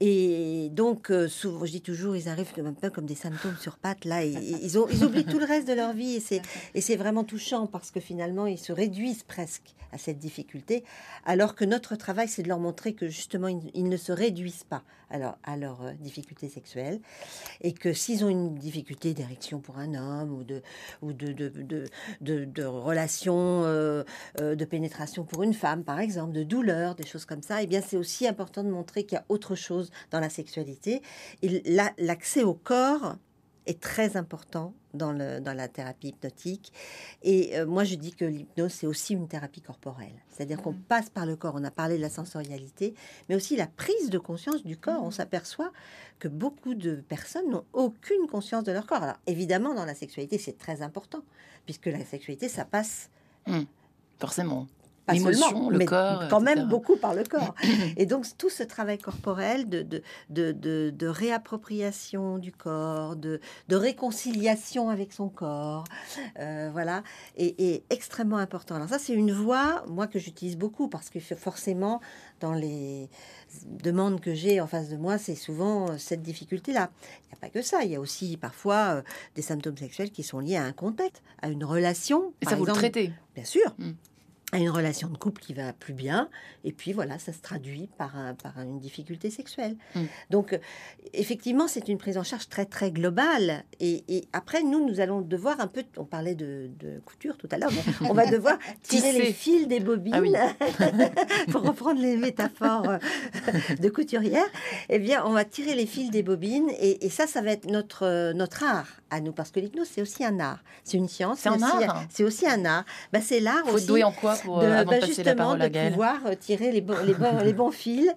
Et donc, euh, souvent, je dis toujours, ils arrivent un peu comme des symptômes sur pattes, là, et, ils, ont, ils oublient tout le reste de leur vie, et c'est vraiment touchant parce que finalement, ils se réduisent presque à cette difficulté, alors que notre travail, c'est de leur montrer que justement, ils, ne se réduisent pas à leur, à leur euh, difficulté sexuelle, et que s'ils ont une difficulté d'érection pour un homme ou de, ou de, de, de, de, relation euh, de pénétration pour une femme, par exemple, de douleur, des choses comme ça, et eh bien c'est aussi important de montrer qu'il y a autre chose dans la sexualité. Et l'accès au corps est très important dans, le, dans la thérapie hypnotique. Et euh, moi, je dis que l'hypnose, c'est aussi une thérapie corporelle. C'est-à-dire qu'on mmh. passe par le corps. On a parlé de la sensorialité, mais aussi la prise de conscience du corps. On mmh. s'aperçoit que beaucoup de personnes n'ont aucune conscience de leur corps. Alors, évidemment, dans la sexualité, c'est très important, puisque la sexualité, ça passe... Mmh. Forcément l'émotion, le mais corps, quand même beaucoup par le corps. *clears throat* Et donc tout ce travail corporel de, de, de, de, réappropriation du corps, de, de réconciliation avec son corps, euh, voilà, est, extrêmement important. Alors ça, c'est une voie, moi, que j'utilise beaucoup parce que forcément, dans les demandes que j'ai en face de moi, c'est souvent euh, cette difficulté-là. Il n'y a pas que ça, il y a aussi parfois euh, des symptômes sexuels qui sont liés à un contexte, à une relation. Et ça, vous le traitez Bien sûr. Hmm à une relation de couple qui va plus bien, et puis voilà, ça se traduit par, un, par une difficulté sexuelle. Mm. Donc, euh, effectivement, c'est une prise en charge très très globale. Et, après, nous, nous allons devoir un peu, on parlait de, couture tout à l'heure, on va devoir *laughs* tirer les fils des bobines, ah *laughs* pour reprendre les métaphores euh, de couturière. Eh bien, on va tirer les fils des bobines, et, ça, ça va être notre, euh, notre art à nous, parce que l'hypnose, c'est aussi un art. C'est une science. C'est un art. C'est aussi un art. Bah, c'est l'art aussi. En quoi pour de, bah, justement, de pouvoir euh, tirer les, bons, les, bons, les bons fils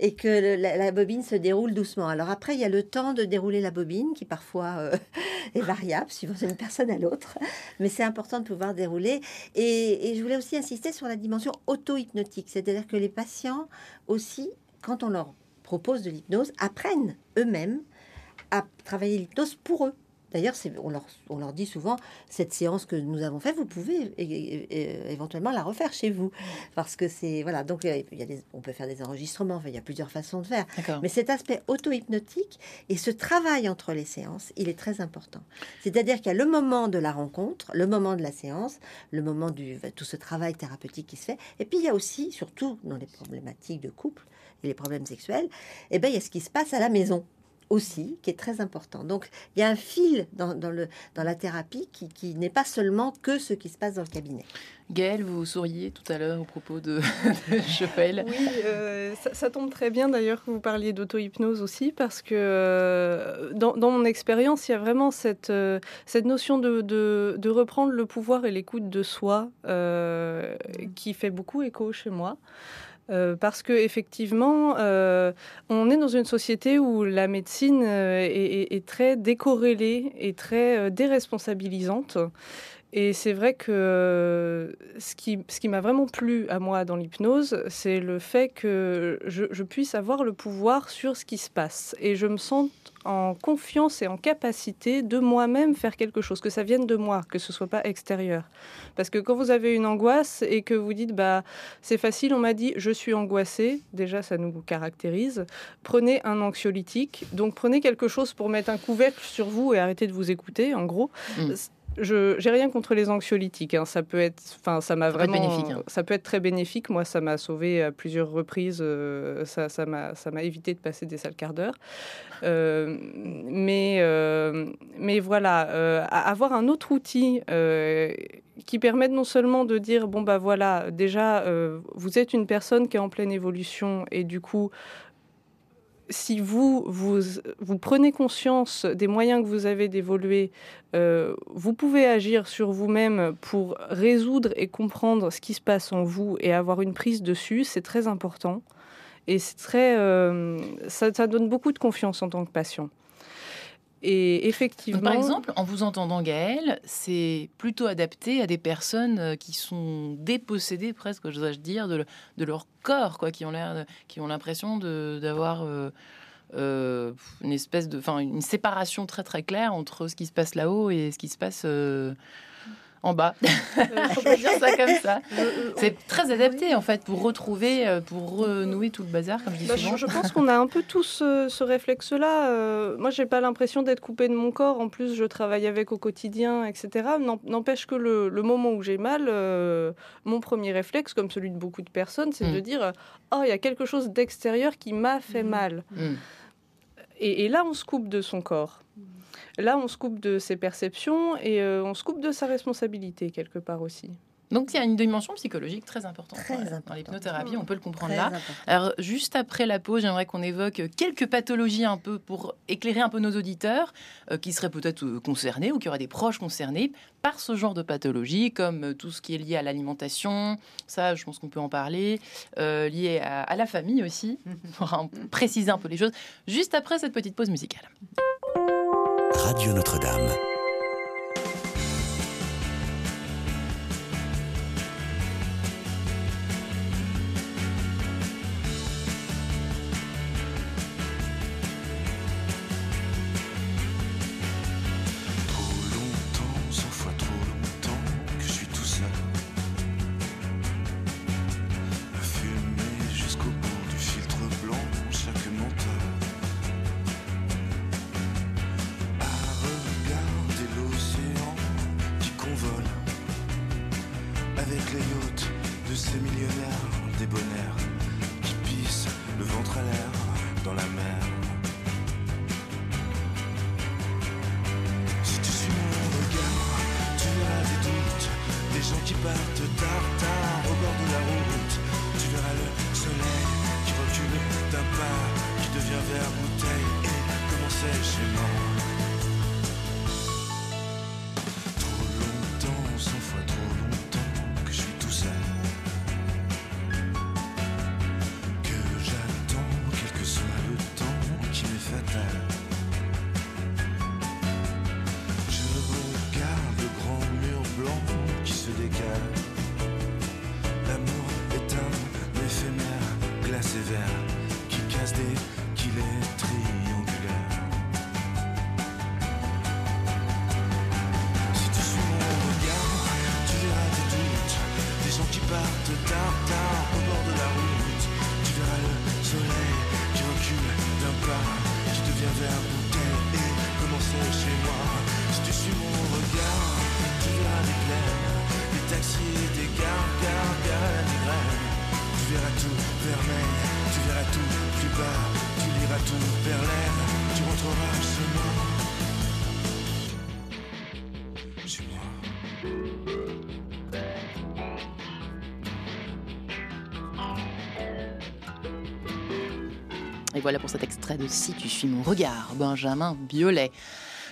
et que la, bobine se déroule doucement. Alors après, il y a le temps de dérouler la bobine qui parfois euh, *laughs* est variable suivant d'une personne à l'autre, mais c'est important de pouvoir dérouler. Et, et je voulais aussi insister sur la dimension auto-hypnotique, c'est-à-dire que les patients aussi, quand on leur propose de l'hypnose, apprennent eux-mêmes à travailler l'hypnose pour eux. D'ailleurs, on leur, on leur dit souvent, cette séance que nous avons faite, vous pouvez éventuellement la refaire chez vous. Parce que c'est... Voilà, donc il y a des, on peut faire des enregistrements, il y a plusieurs façons de faire. Mais cet aspect auto-hypnotique et ce travail entre les séances, il est très important. C'est-à-dire qu'il y a le moment de la rencontre, le moment de la séance, le moment du... tout ce travail thérapeutique qui se fait. Et puis il y a aussi, surtout dans les problématiques de couple et les problèmes sexuels, et eh ben, il y a ce qui se passe à la maison aussi, qui est très important. Donc, il y a un fil dans, le, dans la thérapie qui, n'est pas seulement que ce qui se passe dans le cabinet. Gaëlle, vous souriez tout à l'heure au propos de, *laughs* de Oui, euh, ça, tombe très bien d'ailleurs que vous parliez d'auto-hypnose aussi, parce que euh, dans, mon expérience, il y a vraiment cette, euh, cette notion de, de, reprendre le pouvoir et l'écoute de soi qui fait beaucoup écho chez moi. Euh, parce que effectivement, euh, on est dans une société où la médecine euh, est, très décorrélée et très déresponsabilisante. Et c'est vrai que ce qui, ce qui m'a vraiment plu à moi dans l'hypnose, c'est le fait que je, je, puisse avoir le pouvoir sur ce qui se passe. Et je me sens en confiance et en capacité de moi-même faire quelque chose, que ça vienne de moi, que ce soit pas extérieur. Parce que quand vous avez une angoisse et que vous dites bah c'est facile, on m'a dit je suis angoissée, déjà ça nous caractérise. Prenez un anxiolytique, donc prenez quelque chose pour mettre un couvercle sur vous et arrêtez de vous écouter, en gros. Mm je j'ai rien contre les anxiolytiques. Hein. Ça peut être, enfin, ça m'a vraiment, bénéfique, hein. ça peut être très bénéfique. Moi, ça m'a sauvé à plusieurs reprises. euh, ça, ça m'a, ça m'a évité de passer des sales quarts d'heure. Euh, mais, euh, mais voilà, avoir un autre outil qui permette non seulement de dire bon bah voilà, déjà euh, vous êtes une personne qui est en pleine évolution et du coup si vous, vous, prenez conscience des moyens que vous avez d'évoluer, euh, vous pouvez agir sur vous-même pour résoudre et comprendre ce qui se passe en vous et avoir une prise dessus. C'est très important. Et c'est très, euh, ça donne beaucoup de confiance en tant que patient. Et effectivement. Par exemple, en vous entendant, Gaëlle, c'est plutôt adapté à des personnes euh, qui sont dépossédées, presque, dois dire, de, le- de leur corps, quoi, qui ont l'air, qui ont l'impression d'avoir euh, euh, une espèce de, enfin, une séparation très très claire entre ce qui se passe là-haut et ce qui se passe euh, en bas. *laughs* On peut dire ça comme ça. C'est très adapté en fait pour retrouver, euh, pour renouer tout le bazar, comme je dis Bah, souvent. je, je pense qu'on a un peu tous ce, ce réflexe-là. Euh, moi, j'ai pas l'impression d'être coupée de mon corps. En plus, je travaille avec au quotidien, etc. N'empêche que le, le moment où j'ai mal, euh, mon premier réflexe, comme celui de beaucoup de personnes, c'est Mm. de dire euh, Oh, il y a quelque chose d'extérieur qui m'a fait mal. Mm. Et, et là, on se coupe de son corps. Là, on se coupe de ses perceptions et euh, on se coupe de sa responsabilité, quelque part aussi. Donc il y a une dimension psychologique très importante. Très Voilà. Dans l'hypnothérapie, on peut le comprendre Très là. important. Alors, juste après la pause, j'aimerais qu'on évoque quelques pathologies un peu pour éclairer un peu nos auditeurs euh, qui seraient peut-être euh, concernés ou qui auraient des proches concernés par ce genre de pathologie, comme tout ce qui est lié à l'alimentation, ça, je pense qu'on peut en parler, euh, lié à, à la famille aussi, *laughs* pour préciser un peu les choses, juste après cette petite pause musicale. Radio Notre-Dame. Voilà pour cet extrait de Si tu suis mon regard, Benjamin Biolay.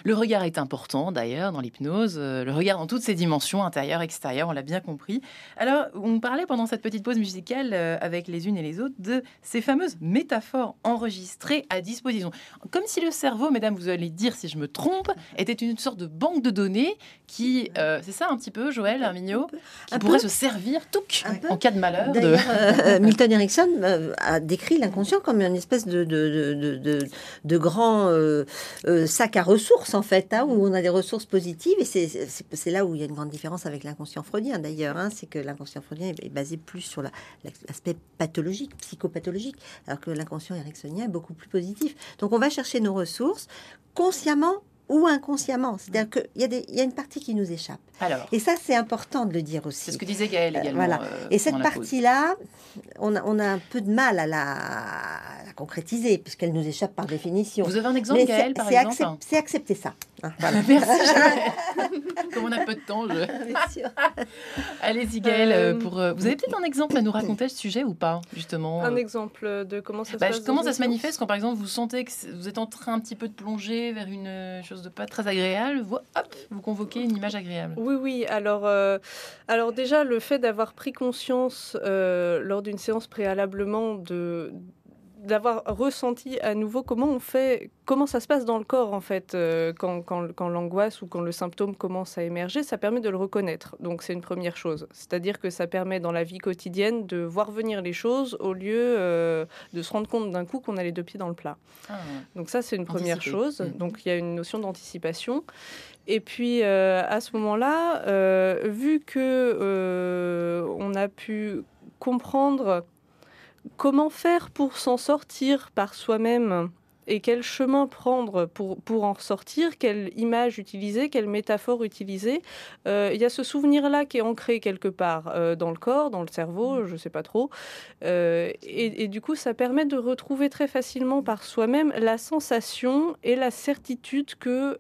Le regard est important d'ailleurs dans l'hypnose, euh, le regard dans toutes ses dimensions, intérieure, extérieure, on l'a bien compris. Alors, on parlait pendant cette petite pause musicale euh, avec les unes et les autres de ces fameuses métaphores enregistrées à disposition. Comme si le cerveau, mesdames, vous allez dire si je me trompe, était une sorte de banque de données qui, euh, c'est ça un petit peu, Joël, Armignot, qui Un pourrait peu. se servir peu. en cas de malheur. De... Euh, Milton Erickson a décrit l'inconscient comme une espèce de, de, de, de, de grand euh, sac à ressources, en fait, hein, où on a des ressources positives. Et c'est- là où il y a une grande différence avec l'inconscient freudien, d'ailleurs. hein, c'est que l'inconscient freudien est- est basé plus sur la- l'aspect pathologique, psychopathologique, alors que l'inconscient ericksonien est beaucoup plus positif. Donc on va chercher nos ressources consciemment ou inconsciemment. C'est-à-dire qu'il y, y a une partie qui nous échappe. Alors. Et ça, c'est important de le dire aussi. C'est ce que disait Gaëlle également. voilà. Et cette partie-là, on a, on a, un peu de mal à la, concrétiser, puisqu'elle nous échappe par définition. Vous avez un exemple, Gaëlle, par exemple C'est accepter ça. Hein, voilà. Merci. *laughs* Comme on a peu de temps, je... Allez-y, Gaëlle. Euh, pour, euh, vous avez peut-être un exemple à nous raconter ce sujet ou pas, justement Un exemple de comment ça se bah, passe Comment ça se manifeste quand, par exemple, vous sentez que vous êtes en train un petit peu de plonger vers une euh, chose de pas très agréable, vous, hop, vous convoquez une image agréable. Oui, oui. Alors, alors déjà, le fait d'avoir pris conscience lors d'une séance préalablement de d'avoir ressenti à nouveau comment on fait, comment ça se passe dans le corps en fait euh, quand, quand, quand l'angoisse ou quand le symptôme commence à émerger, ça permet de le reconnaître. Donc c'est une première chose. C'est-à-dire que ça permet dans la vie quotidienne de voir venir les choses au lieu euh, de se rendre compte d'un coup qu'on a les deux pieds dans le plat. Ah, Donc ça c'est une première chose. Mm. Donc il y a une notion d'anticipation. Et puis euh, à ce moment-là, vu que on a pu comprendre comment faire pour s'en sortir par soi-même et quel chemin prendre pour, pour en sortir, quelle image utiliser, quelle métaphore utiliser. Euh, il y a ce souvenir-là qui est ancré quelque part euh, dans le corps, dans le cerveau, je ne sais pas trop. Euh, et, et, du coup, ça permet de retrouver très facilement par soi-même la sensation et la certitude que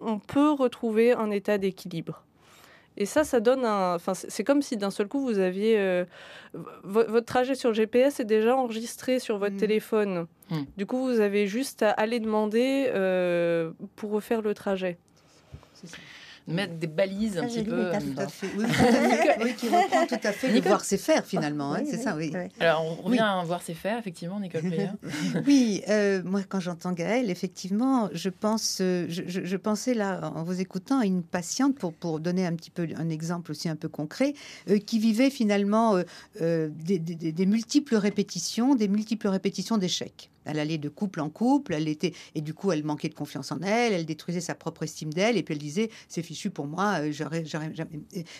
on peut retrouver un état d'équilibre. Et ça, ça donne un. Enfin, c'est comme si d'un seul coup vous aviez euh, votre trajet sur GPS est déjà enregistré sur votre mmh. téléphone. Mmh. Du coup, vous avez juste à aller demander euh, pour refaire le trajet. C'est ça mettre des balises un petit peu. Euh, *laughs* tout à fait. *laughs* Oui, qui reprend tout à fait le voir c'est faire finalement. Hein, c'est ça, oui. Alors on revient à voir c'est faire effectivement, Nicole Player. *laughs* oui, euh, moi quand j'entends Gaëlle, effectivement, je pense, euh, je, je, pensais là en vous écoutant à une patiente pour pour donner un petit peu un exemple aussi un peu concret, qui vivait finalement des, des, des multiples répétitions, des multiples répétitions d'échecs. Elle allait de couple en couple, elle était et du coup elle manquait de confiance en elle, elle détruisait sa propre estime d'elle et puis elle disait c'est fichu pour moi, euh, j'aurais jamais,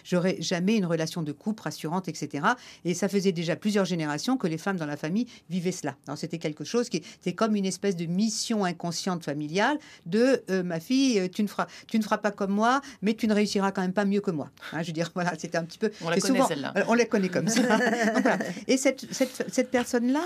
j'aurais jamais une relation de couple rassurante, etc. Et ça faisait déjà plusieurs générations que les femmes dans la famille vivaient cela. c'était quelque chose qui était comme une espèce de mission inconsciente familiale de euh, ma fille, euh, tu ne feras, tu ne feras pas comme moi, mais tu ne réussiras quand même pas mieux que moi. Hein, je veux dire *laughs* voilà, c'était un petit peu. On la connaît celle-là. On la connaît comme ça. *laughs* Et cette, cette, cette personne-là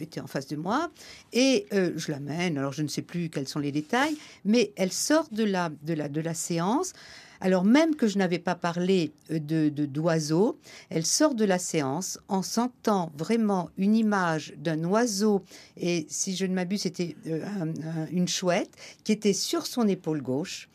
était en face de moi. Et euh, je l'amène, alors je ne sais plus quels sont les détails, mais elle sort de la, de la, de la séance. Alors même que je n'avais pas parlé euh, de d'oiseau, elle sort de la séance en sentant vraiment une image d'un oiseau, et si je ne m'abuse, c'était euh, une chouette, qui était sur son épaule gauche.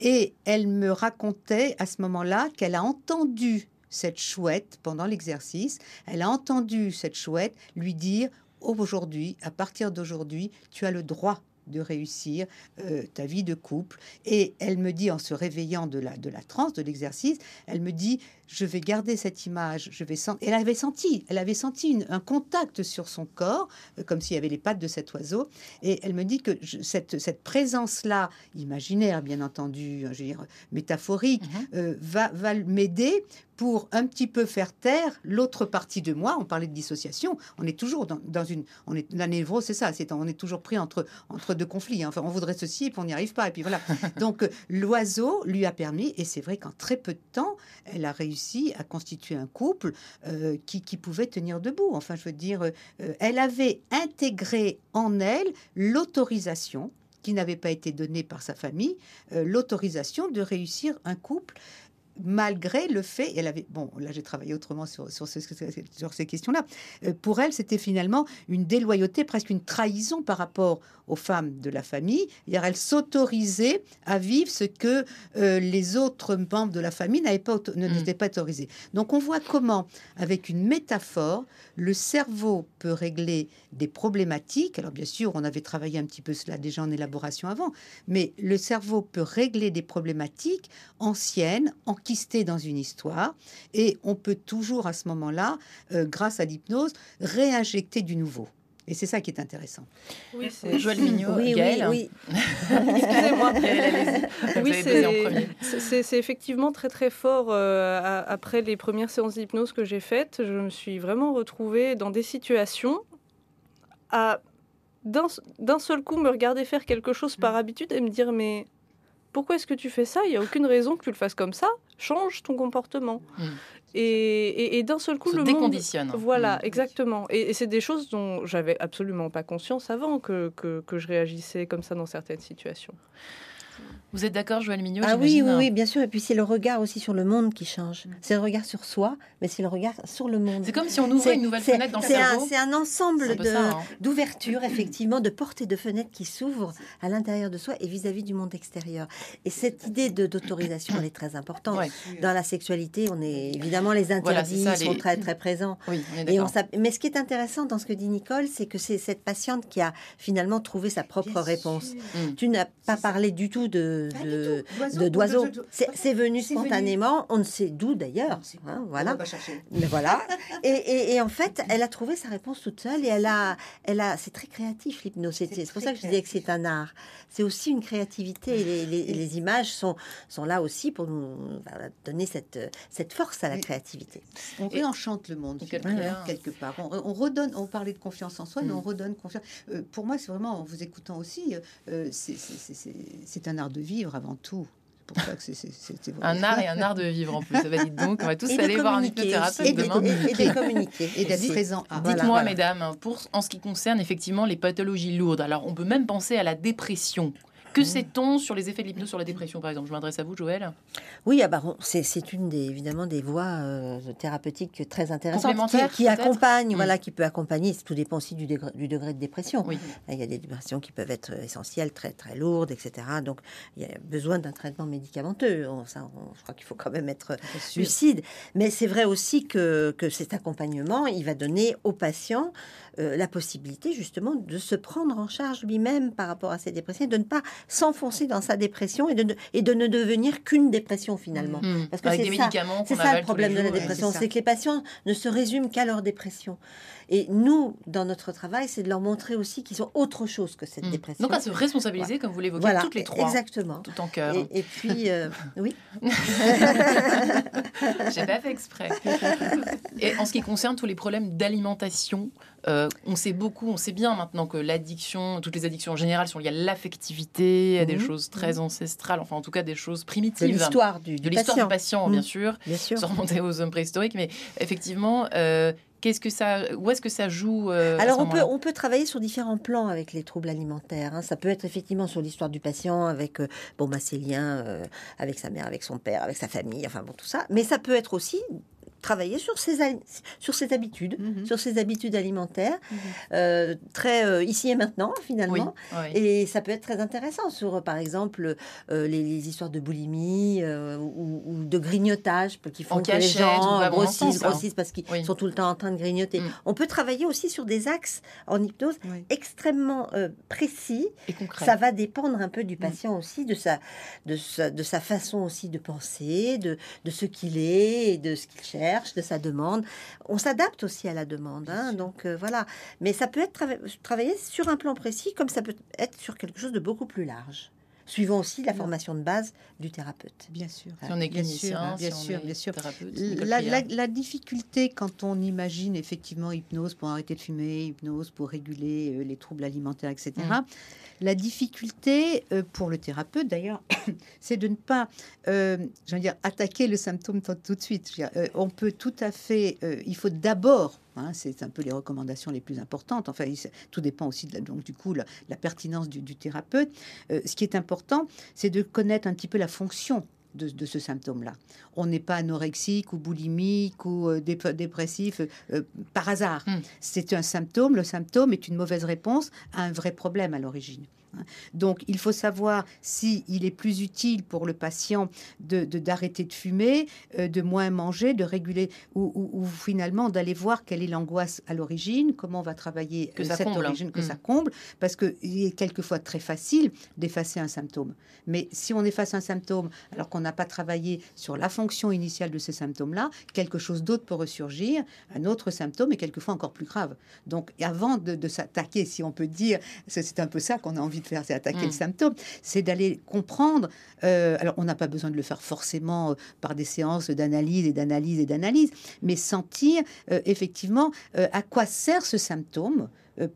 Et elle me racontait à ce moment-là qu'elle a entendu cette chouette pendant l'exercice, elle a entendu cette chouette lui dire aujourd'hui, à partir d'aujourd'hui, tu as le droit de réussir euh, ta vie de couple. Et elle me dit, en se réveillant de la, de la transe, de l'exercice, elle me dit, je vais garder cette image, je vais sentir. Elle avait senti, elle avait senti un contact sur son corps, euh, comme s'il y avait les pattes de cet oiseau. Et elle me dit que cette, cette présence-là, imaginaire bien entendu, hein, je veux dire, métaphorique, mhm. euh, va, va m'aider pour un petit peu faire taire l'autre partie de moi. On parlait de dissociation. On est toujours dans, dans une, on est la névrose, c'est ça. C'est on est toujours pris entre entre deux conflits. Hein. Enfin, on voudrait ceci et puis on n'y arrive pas. Et puis voilà. *laughs* Donc euh, l'oiseau lui a permis, et c'est vrai qu'en très peu de temps, elle a réussi à constituer un couple euh, qui, pouvait tenir debout. Enfin, je veux dire, euh, elle avait intégré en elle l'autorisation qui n'avait pas été donnée par sa famille, euh, l'autorisation de réussir un couple malgré le fait, elle avait, bon, là j'ai travaillé autrement sur, sur, sur ces questions-là, pour elle c'était finalement une déloyauté, presque une trahison par rapport aux femmes de la famille. Elle s'autorisait à vivre ce que euh, les autres membres de la famille n'avaient pas, ne mm. pas autorisés. Donc on voit comment, avec une métaphore, le cerveau peut régler des problématiques. Alors bien sûr, on avait travaillé un petit peu cela déjà en élaboration avant, mais le cerveau peut régler des problématiques anciennes, dans une histoire, et on peut toujours à ce moment-là, euh, grâce à l'hypnose, réinjecter du nouveau. Et c'est ça qui est intéressant. Oui, c'est Joël Mignot, oui, Gaëlle. Oui, *laughs* oui. Excusez-moi. oui, c'est effectivement très très fort. Euh, après les premières séances d'hypnose que j'ai faites, je me suis vraiment retrouvée dans des situations à d'un seul coup me regarder faire quelque chose par habitude et me dire mais pourquoi est-ce que tu fais ça? Il n'y a aucune raison que tu le fasses comme ça. Change ton comportement. Mm. Et, d'un seul coup, Se le déconditionne. Monde... Voilà, mm. exactement. Et, c'est des choses dont j'avais absolument pas conscience avant que, que, que je réagissais comme ça dans certaines situations. Vous êtes d'accord, Joël Mignot Ah oui, oui, bien sûr. Et puis c'est le regard aussi sur le monde qui change. Mm. C'est le regard sur soi, mais c'est le regard sur le monde. C'est comme si on ouvrait une nouvelle fenêtre dans le cerveau. C'est un ensemble hein. d'ouvertures, effectivement, de portes et de fenêtres qui s'ouvrent à l'intérieur de soi et vis-à-vis du monde extérieur. Et cette idée d'autorisation, elle est très importante. Dans la sexualité, on est évidemment les interdits sont très très présents. et on mais ce qui est intéressant dans ce que dit Nicole, c'est que c'est cette patiente qui a finalement trouvé sa propre réponse. Tu n'as pas parlé du tout de de d'oiseaux. C'est venu spontanément, on ne sait d'où d'ailleurs. Hein, voilà. Mais voilà. *laughs* Et, et, en fait, elle a trouvé sa réponse toute seule et elle a, elle a, c'est très créatif l'hypnose. C'est pour ça que je disais que c'est un art. C'est aussi une créativité. Et les, les, images sont, sont là aussi pour nous donner cette, cette force à la créativité. On réenchante le monde quelque, part. On, redonne. On parlait de confiance en soi, mais on mm. redonne confiance. Euh, pour moi, c'est vraiment en vous écoutant aussi. Euh, c'est un art de vivre avant tout. Pour ça que c'est un art et un art de vivre en plus. Ça va, donc, on va tous aller voir un hypnothérapeute demain. Et, de communiquer. et d'être présent. Dites-moi, mesdames, pour, en ce qui concerne effectivement les pathologies lourdes, alors on peut même penser à la dépression. Que sait-on sur les effets de l'hypnose sur la dépression, par exemple? Je m'adresse à vous, Joël. Oui, ah bah, c'est une des, évidemment des voies euh, thérapeutiques très intéressantes qui, qui accompagne, mmh. voilà, qui peut accompagner. Tout dépend aussi du degré, du degré de dépression. Oui. Il y a des dépressions qui peuvent être essentielles, très très lourdes, etc. Donc il y a besoin d'un traitement médicamenteux. ça, je crois qu'il faut quand même être lucide. Mais c'est vrai aussi que, que cet accompagnement, il va donner aux patients euh, la possibilité justement de se prendre en charge lui-même par rapport à ses dépressions, de ne pas s'enfoncer dans sa dépression et de, et de ne devenir qu'une dépression finalement. Mmh. Parce que c'est ça, le problème de la dépression, c'est que les patients ne se résument qu'à leur dépression. Et nous, dans notre travail, c'est de leur montrer aussi qu'ils sont autre chose que cette mmh. dépression. Donc à se responsabiliser, comme vous l'évoquez, toutes les trois. Exactement. Tout en cœur. Et, puis, euh, *laughs* oui. J'ai pas fait exprès. Et en ce qui concerne tous les problèmes d'alimentation, euh, on sait beaucoup, on sait bien maintenant que l'addiction, toutes les addictions en général sont liées à l'affectivité, à des mhm. choses très mhm. ancestrales, enfin en tout cas des choses primitives. De l'histoire du, de l'histoire du patient, bien mhm. sûr, bien sûr. sans remonter aux hommes préhistoriques, mais effectivement. Euh, qu'est-ce que ça, où est-ce que ça joue euh, Alors on peut, on peut travailler sur différents plans avec les troubles alimentaires. Hein. Ça peut être effectivement sur l'histoire du patient, avec bon, bah, ses liens avec sa mère, avec son père, avec sa famille, enfin bon tout ça. Mais ça peut être aussi travailler sur ses, sur ses habitudes, mhm. sur ses habitudes alimentaires, mhm. euh, très euh, ici et maintenant finalement. Et ça peut être très intéressant sur, par exemple, euh, les, histoires de boulimie ou, de grignotage qui font que les gens grossissent, grossissent parce qu'ils sont tout le temps en train de grignoter. Mm. On peut travailler aussi sur des axes en hypnose extrêmement précis. Et ça va dépendre un peu du mm. patient aussi, de sa, de, sa, de sa façon aussi de penser, de, de ce qu'il est et de ce qu'il cherche de sa demande. On s'adapte aussi à la demande, hein, donc euh, voilà. Mais ça peut être travaillé sur un plan précis, comme ça peut être sur quelque chose de beaucoup plus large suivant aussi la formation de base du thérapeute. Bien sûr. Si on est clinicien, bien sûr, bien sûr. La, difficulté quand on imagine effectivement hypnose pour arrêter de fumer, hypnose pour réguler euh, les troubles alimentaires, etc. La difficulté euh, pour le thérapeute, d'ailleurs, *coughs* c'est de ne pas, euh, dire, attaquer le symptôme tout de suite. Euh, on peut tout à fait, euh, il faut d'abord hein, c'est un peu les recommandations les plus importantes. Enfin, tout dépend aussi de la, donc du coup la, pertinence du, thérapeute. ce qui est important, c'est de connaître un petit peu la fonction de, ce symptôme-là. On n'est pas anorexique ou boulimique ou dépressif par hasard. Hmm. C'est un symptôme. Le symptôme est une mauvaise réponse à un vrai problème à l'origine. Donc, il faut savoir si il est plus utile pour le patient de d'arrêter de, fumer, euh, de moins manger, de réguler, ou, finalement d'aller voir quelle est l'angoisse à l'origine, comment on va travailler que euh, cette comble. origine, que ça mm. comble, parce qu'il est quelquefois très facile d'effacer un symptôme. Mais si on efface un symptôme alors qu'on n'a pas travaillé sur la fonction initiale de ces symptômes-là, quelque chose d'autre peut ressurgir, un autre symptôme est quelquefois encore plus grave. Donc, avant de, de s'attaquer, si on peut dire, c'est un peu ça qu'on a envie faire, c'est attaquer le mm. symptôme, c'est d'aller comprendre. Euh, alors, on n'a pas besoin de le faire forcément euh, par des séances d'analyse et d'analyse et d'analyse, mais sentir euh, effectivement à quoi sert ce symptôme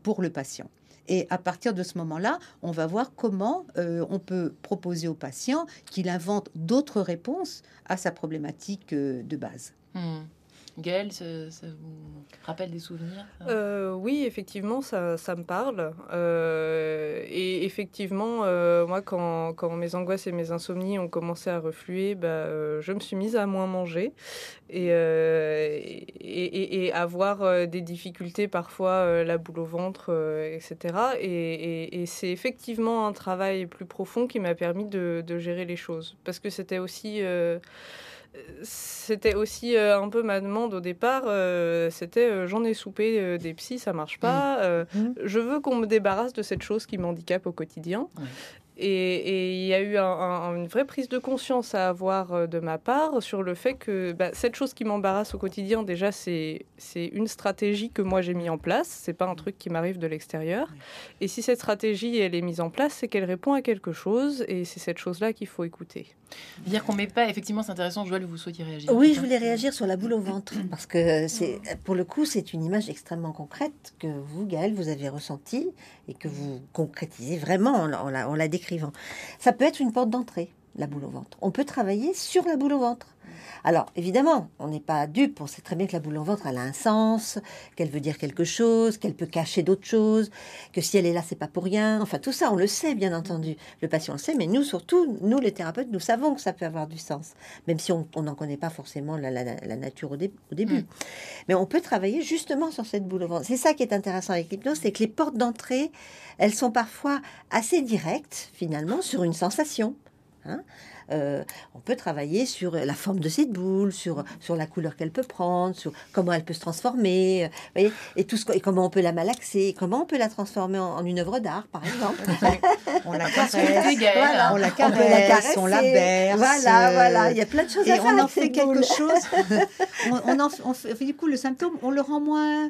pour le patient. Et à partir de ce moment-là, on va voir comment on peut proposer au patient qu'il invente d'autres réponses à sa problématique de base. Hmm. Gaëlle, ça, vous rappelle des souvenirs euh, Oui, effectivement, ça, ça me parle. Euh, et effectivement, euh, moi, quand, quand, mes angoisses et mes insomnies ont commencé à refluer, bah, je me suis mise à moins manger et, et, avoir des difficultés, parfois la boule au ventre, etc. Et, c'est effectivement un travail plus profond qui m'a permis de, gérer les choses. Parce que c'était aussi c'était aussi euh, un peu ma demande au départ. Euh, c'était euh, j'en ai soupé des psys, ça marche pas. Mmh. Mmh. Je veux qu'on me débarrasse de cette chose qui m'handicape au quotidien. Et, il y a eu une vraie prise de conscience à avoir euh, de ma part sur le fait que bah, cette chose qui m'embarrasse au quotidien, déjà, c'est une stratégie que moi j'ai mis en place. C'est pas un truc qui m'arrive de l'extérieur. Et si cette stratégie elle est mise en place, c'est qu'elle répond à quelque chose, et c'est cette chose-là qu'il faut écouter. Dire qu'on met pas, effectivement, c'est intéressant. Joël, vous souhaitiez réagir Oui, je voulais réagir sur la boule au ventre parce que c'est, pour le coup, c'est une image extrêmement concrète que vous, Gaël, vous avez ressentie et que vous concrétisez vraiment en la, en Ça peut être une porte d'entrée, la boule au ventre. On peut travailler sur la boule au ventre. Alors, évidemment, on n'est pas dupe, on sait très bien que la boule au ventre, elle a un sens, qu'elle veut dire quelque chose, qu'elle peut cacher d'autres choses, que si elle est là, c'est pas pour rien. Enfin, tout ça, on le sait, bien entendu. Le patient le sait, mais nous, surtout, nous, les thérapeutes, nous savons que ça peut avoir du sens, même si on n'en connaît pas forcément la, nature au, début. Mm. Mais on peut travailler justement sur cette boule au ventre. C'est ça qui est intéressant avec l'hypnose, c'est que les portes d'entrée, elles sont parfois assez directes, finalement, sur une sensation. Hein euh, on peut travailler sur la forme de cette boule, sur, sur la couleur qu'elle peut prendre, sur comment elle peut se transformer, euh, et, tout ce, et comment on peut la malaxer, comment on peut la transformer en, une œuvre d'art, par exemple. on *laughs* la caresse, on la caresse, on la berce. Voilà, voilà, il y a plein de choses et à faire. on en fait quelque chose. *laughs* on, en, on fait, du coup, le symptôme, on le rend moins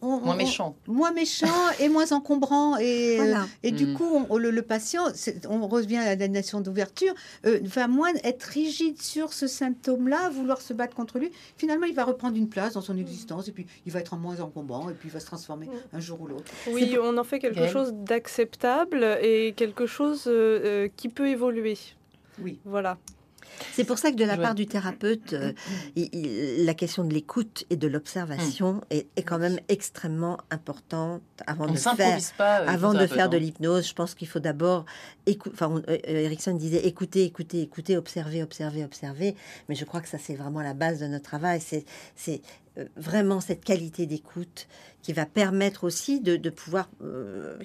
moins méchant. moins méchant et moins encombrant. Et, euh, et du mm. coup, le, patient, on revient à la nation d'ouverture, euh, va moins être rigide sur ce symptôme-là, vouloir se battre contre lui. Finalement, il va reprendre une place dans son existence et puis il va être moins encombrant et puis il va se transformer mm. un jour ou l'autre. Oui, on en fait quelque chose d'acceptable et quelque chose euh, qui peut évoluer. Oui. Voilà. C'est pour ça que de la part du thérapeute, euh, *coughs* la question de l'écoute et de l'observation mm. est, quand même extrêmement importante avant de faire, euh, avant de faire de l'hypnose. Je pense qu'il faut d'abord, enfin, euh, Erickson disait écouter, écouter, écouter, observer, observer, observer. Mais je crois que ça c'est vraiment la base de notre travail. C'est vraiment cette qualité d'écoute qui va permettre aussi de, pouvoir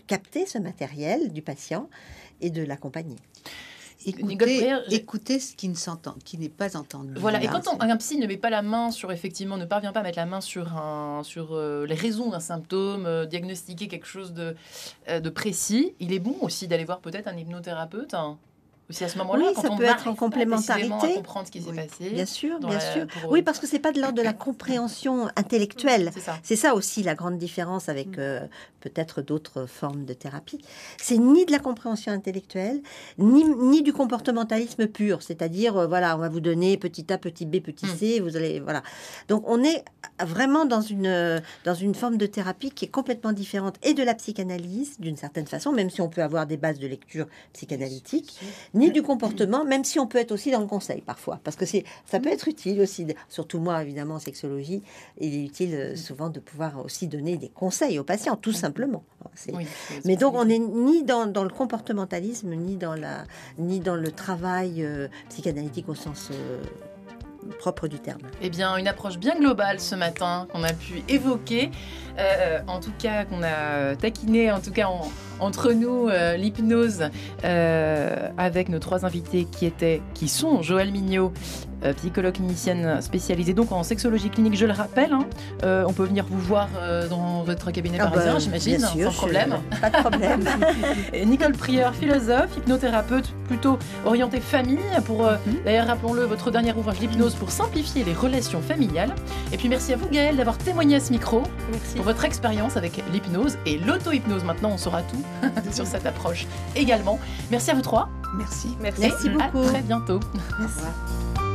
capter ce matériel du patient et de l'accompagner. Écouter, ce qui ne s'entend, qui n'est pas entendu. Voilà. Et quand un psy ne met pas la main sur effectivement, ne parvient pas à mettre la main sur un, sur euh, les raisons d'un symptôme, euh, diagnostiquer quelque chose de, euh, de précis, il est bon aussi d'aller voir peut-être un hypnothérapeute. Hein aussi à ce moment-là, oui, ça peut être en complémentarité. comprendre ce qui s'est passé. Bien sûr, bien sûr. Oui, parce que c'est pas de l'ordre de la *coughs* compréhension intellectuelle. C'est ça. aussi la grande différence avec mm. euh, peut-être d'autres formes de thérapie. C'est ni de la compréhension intellectuelle, ni, ni du comportementalisme pur. C'est-à-dire, euh, voilà, on va vous donner petit A, petit B, petit C, mm. vous allez, voilà. Donc on est vraiment dans une, dans une forme de thérapie qui est complètement différente et de la psychanalyse, d'une certaine façon, même si on peut avoir des bases de lecture psychanalytique ni du comportement, même si on peut être aussi dans le conseil parfois, parce que c'est, ça peut être utile aussi. Surtout moi, évidemment, en sexologie, il est utile euh, souvent de pouvoir aussi donner des conseils aux patients, tout simplement. mais donc, on n'est ni dans, le comportementalisme, ni dans la, ni dans le travail euh, psychanalytique au sens euh, propre du terme. Eh bien, une approche bien globale ce matin qu'on a pu évoquer, en tout cas qu'on a taquiné, en tout cas en, entre nous euh, l'hypnose euh, avec nos trois invités qui étaient, qui sont Joël Mignot, euh, psychologue clinicienne spécialisée donc en sexologie clinique, je le rappelle. Hein. on peut venir vous voir dans votre cabinet ah parisien, bah, j'imagine, sans problème. *laughs* Pas de problème. *laughs* Nicole Prieur, philosophe, hypnothérapeute, plutôt orientée famille. Pour mhm. d'ailleurs, rappelons-le, votre dernier ouvrage d'hypnose pour simplifier les relations familiales. Et puis merci à vous, Gaëlle, d'avoir témoigné à ce micro pour votre expérience avec l'hypnose et l'auto-hypnose. Maintenant, on saura tout *laughs* sur cette approche également. Merci à vous trois. Merci. Merci, beaucoup. À très bientôt. Merci.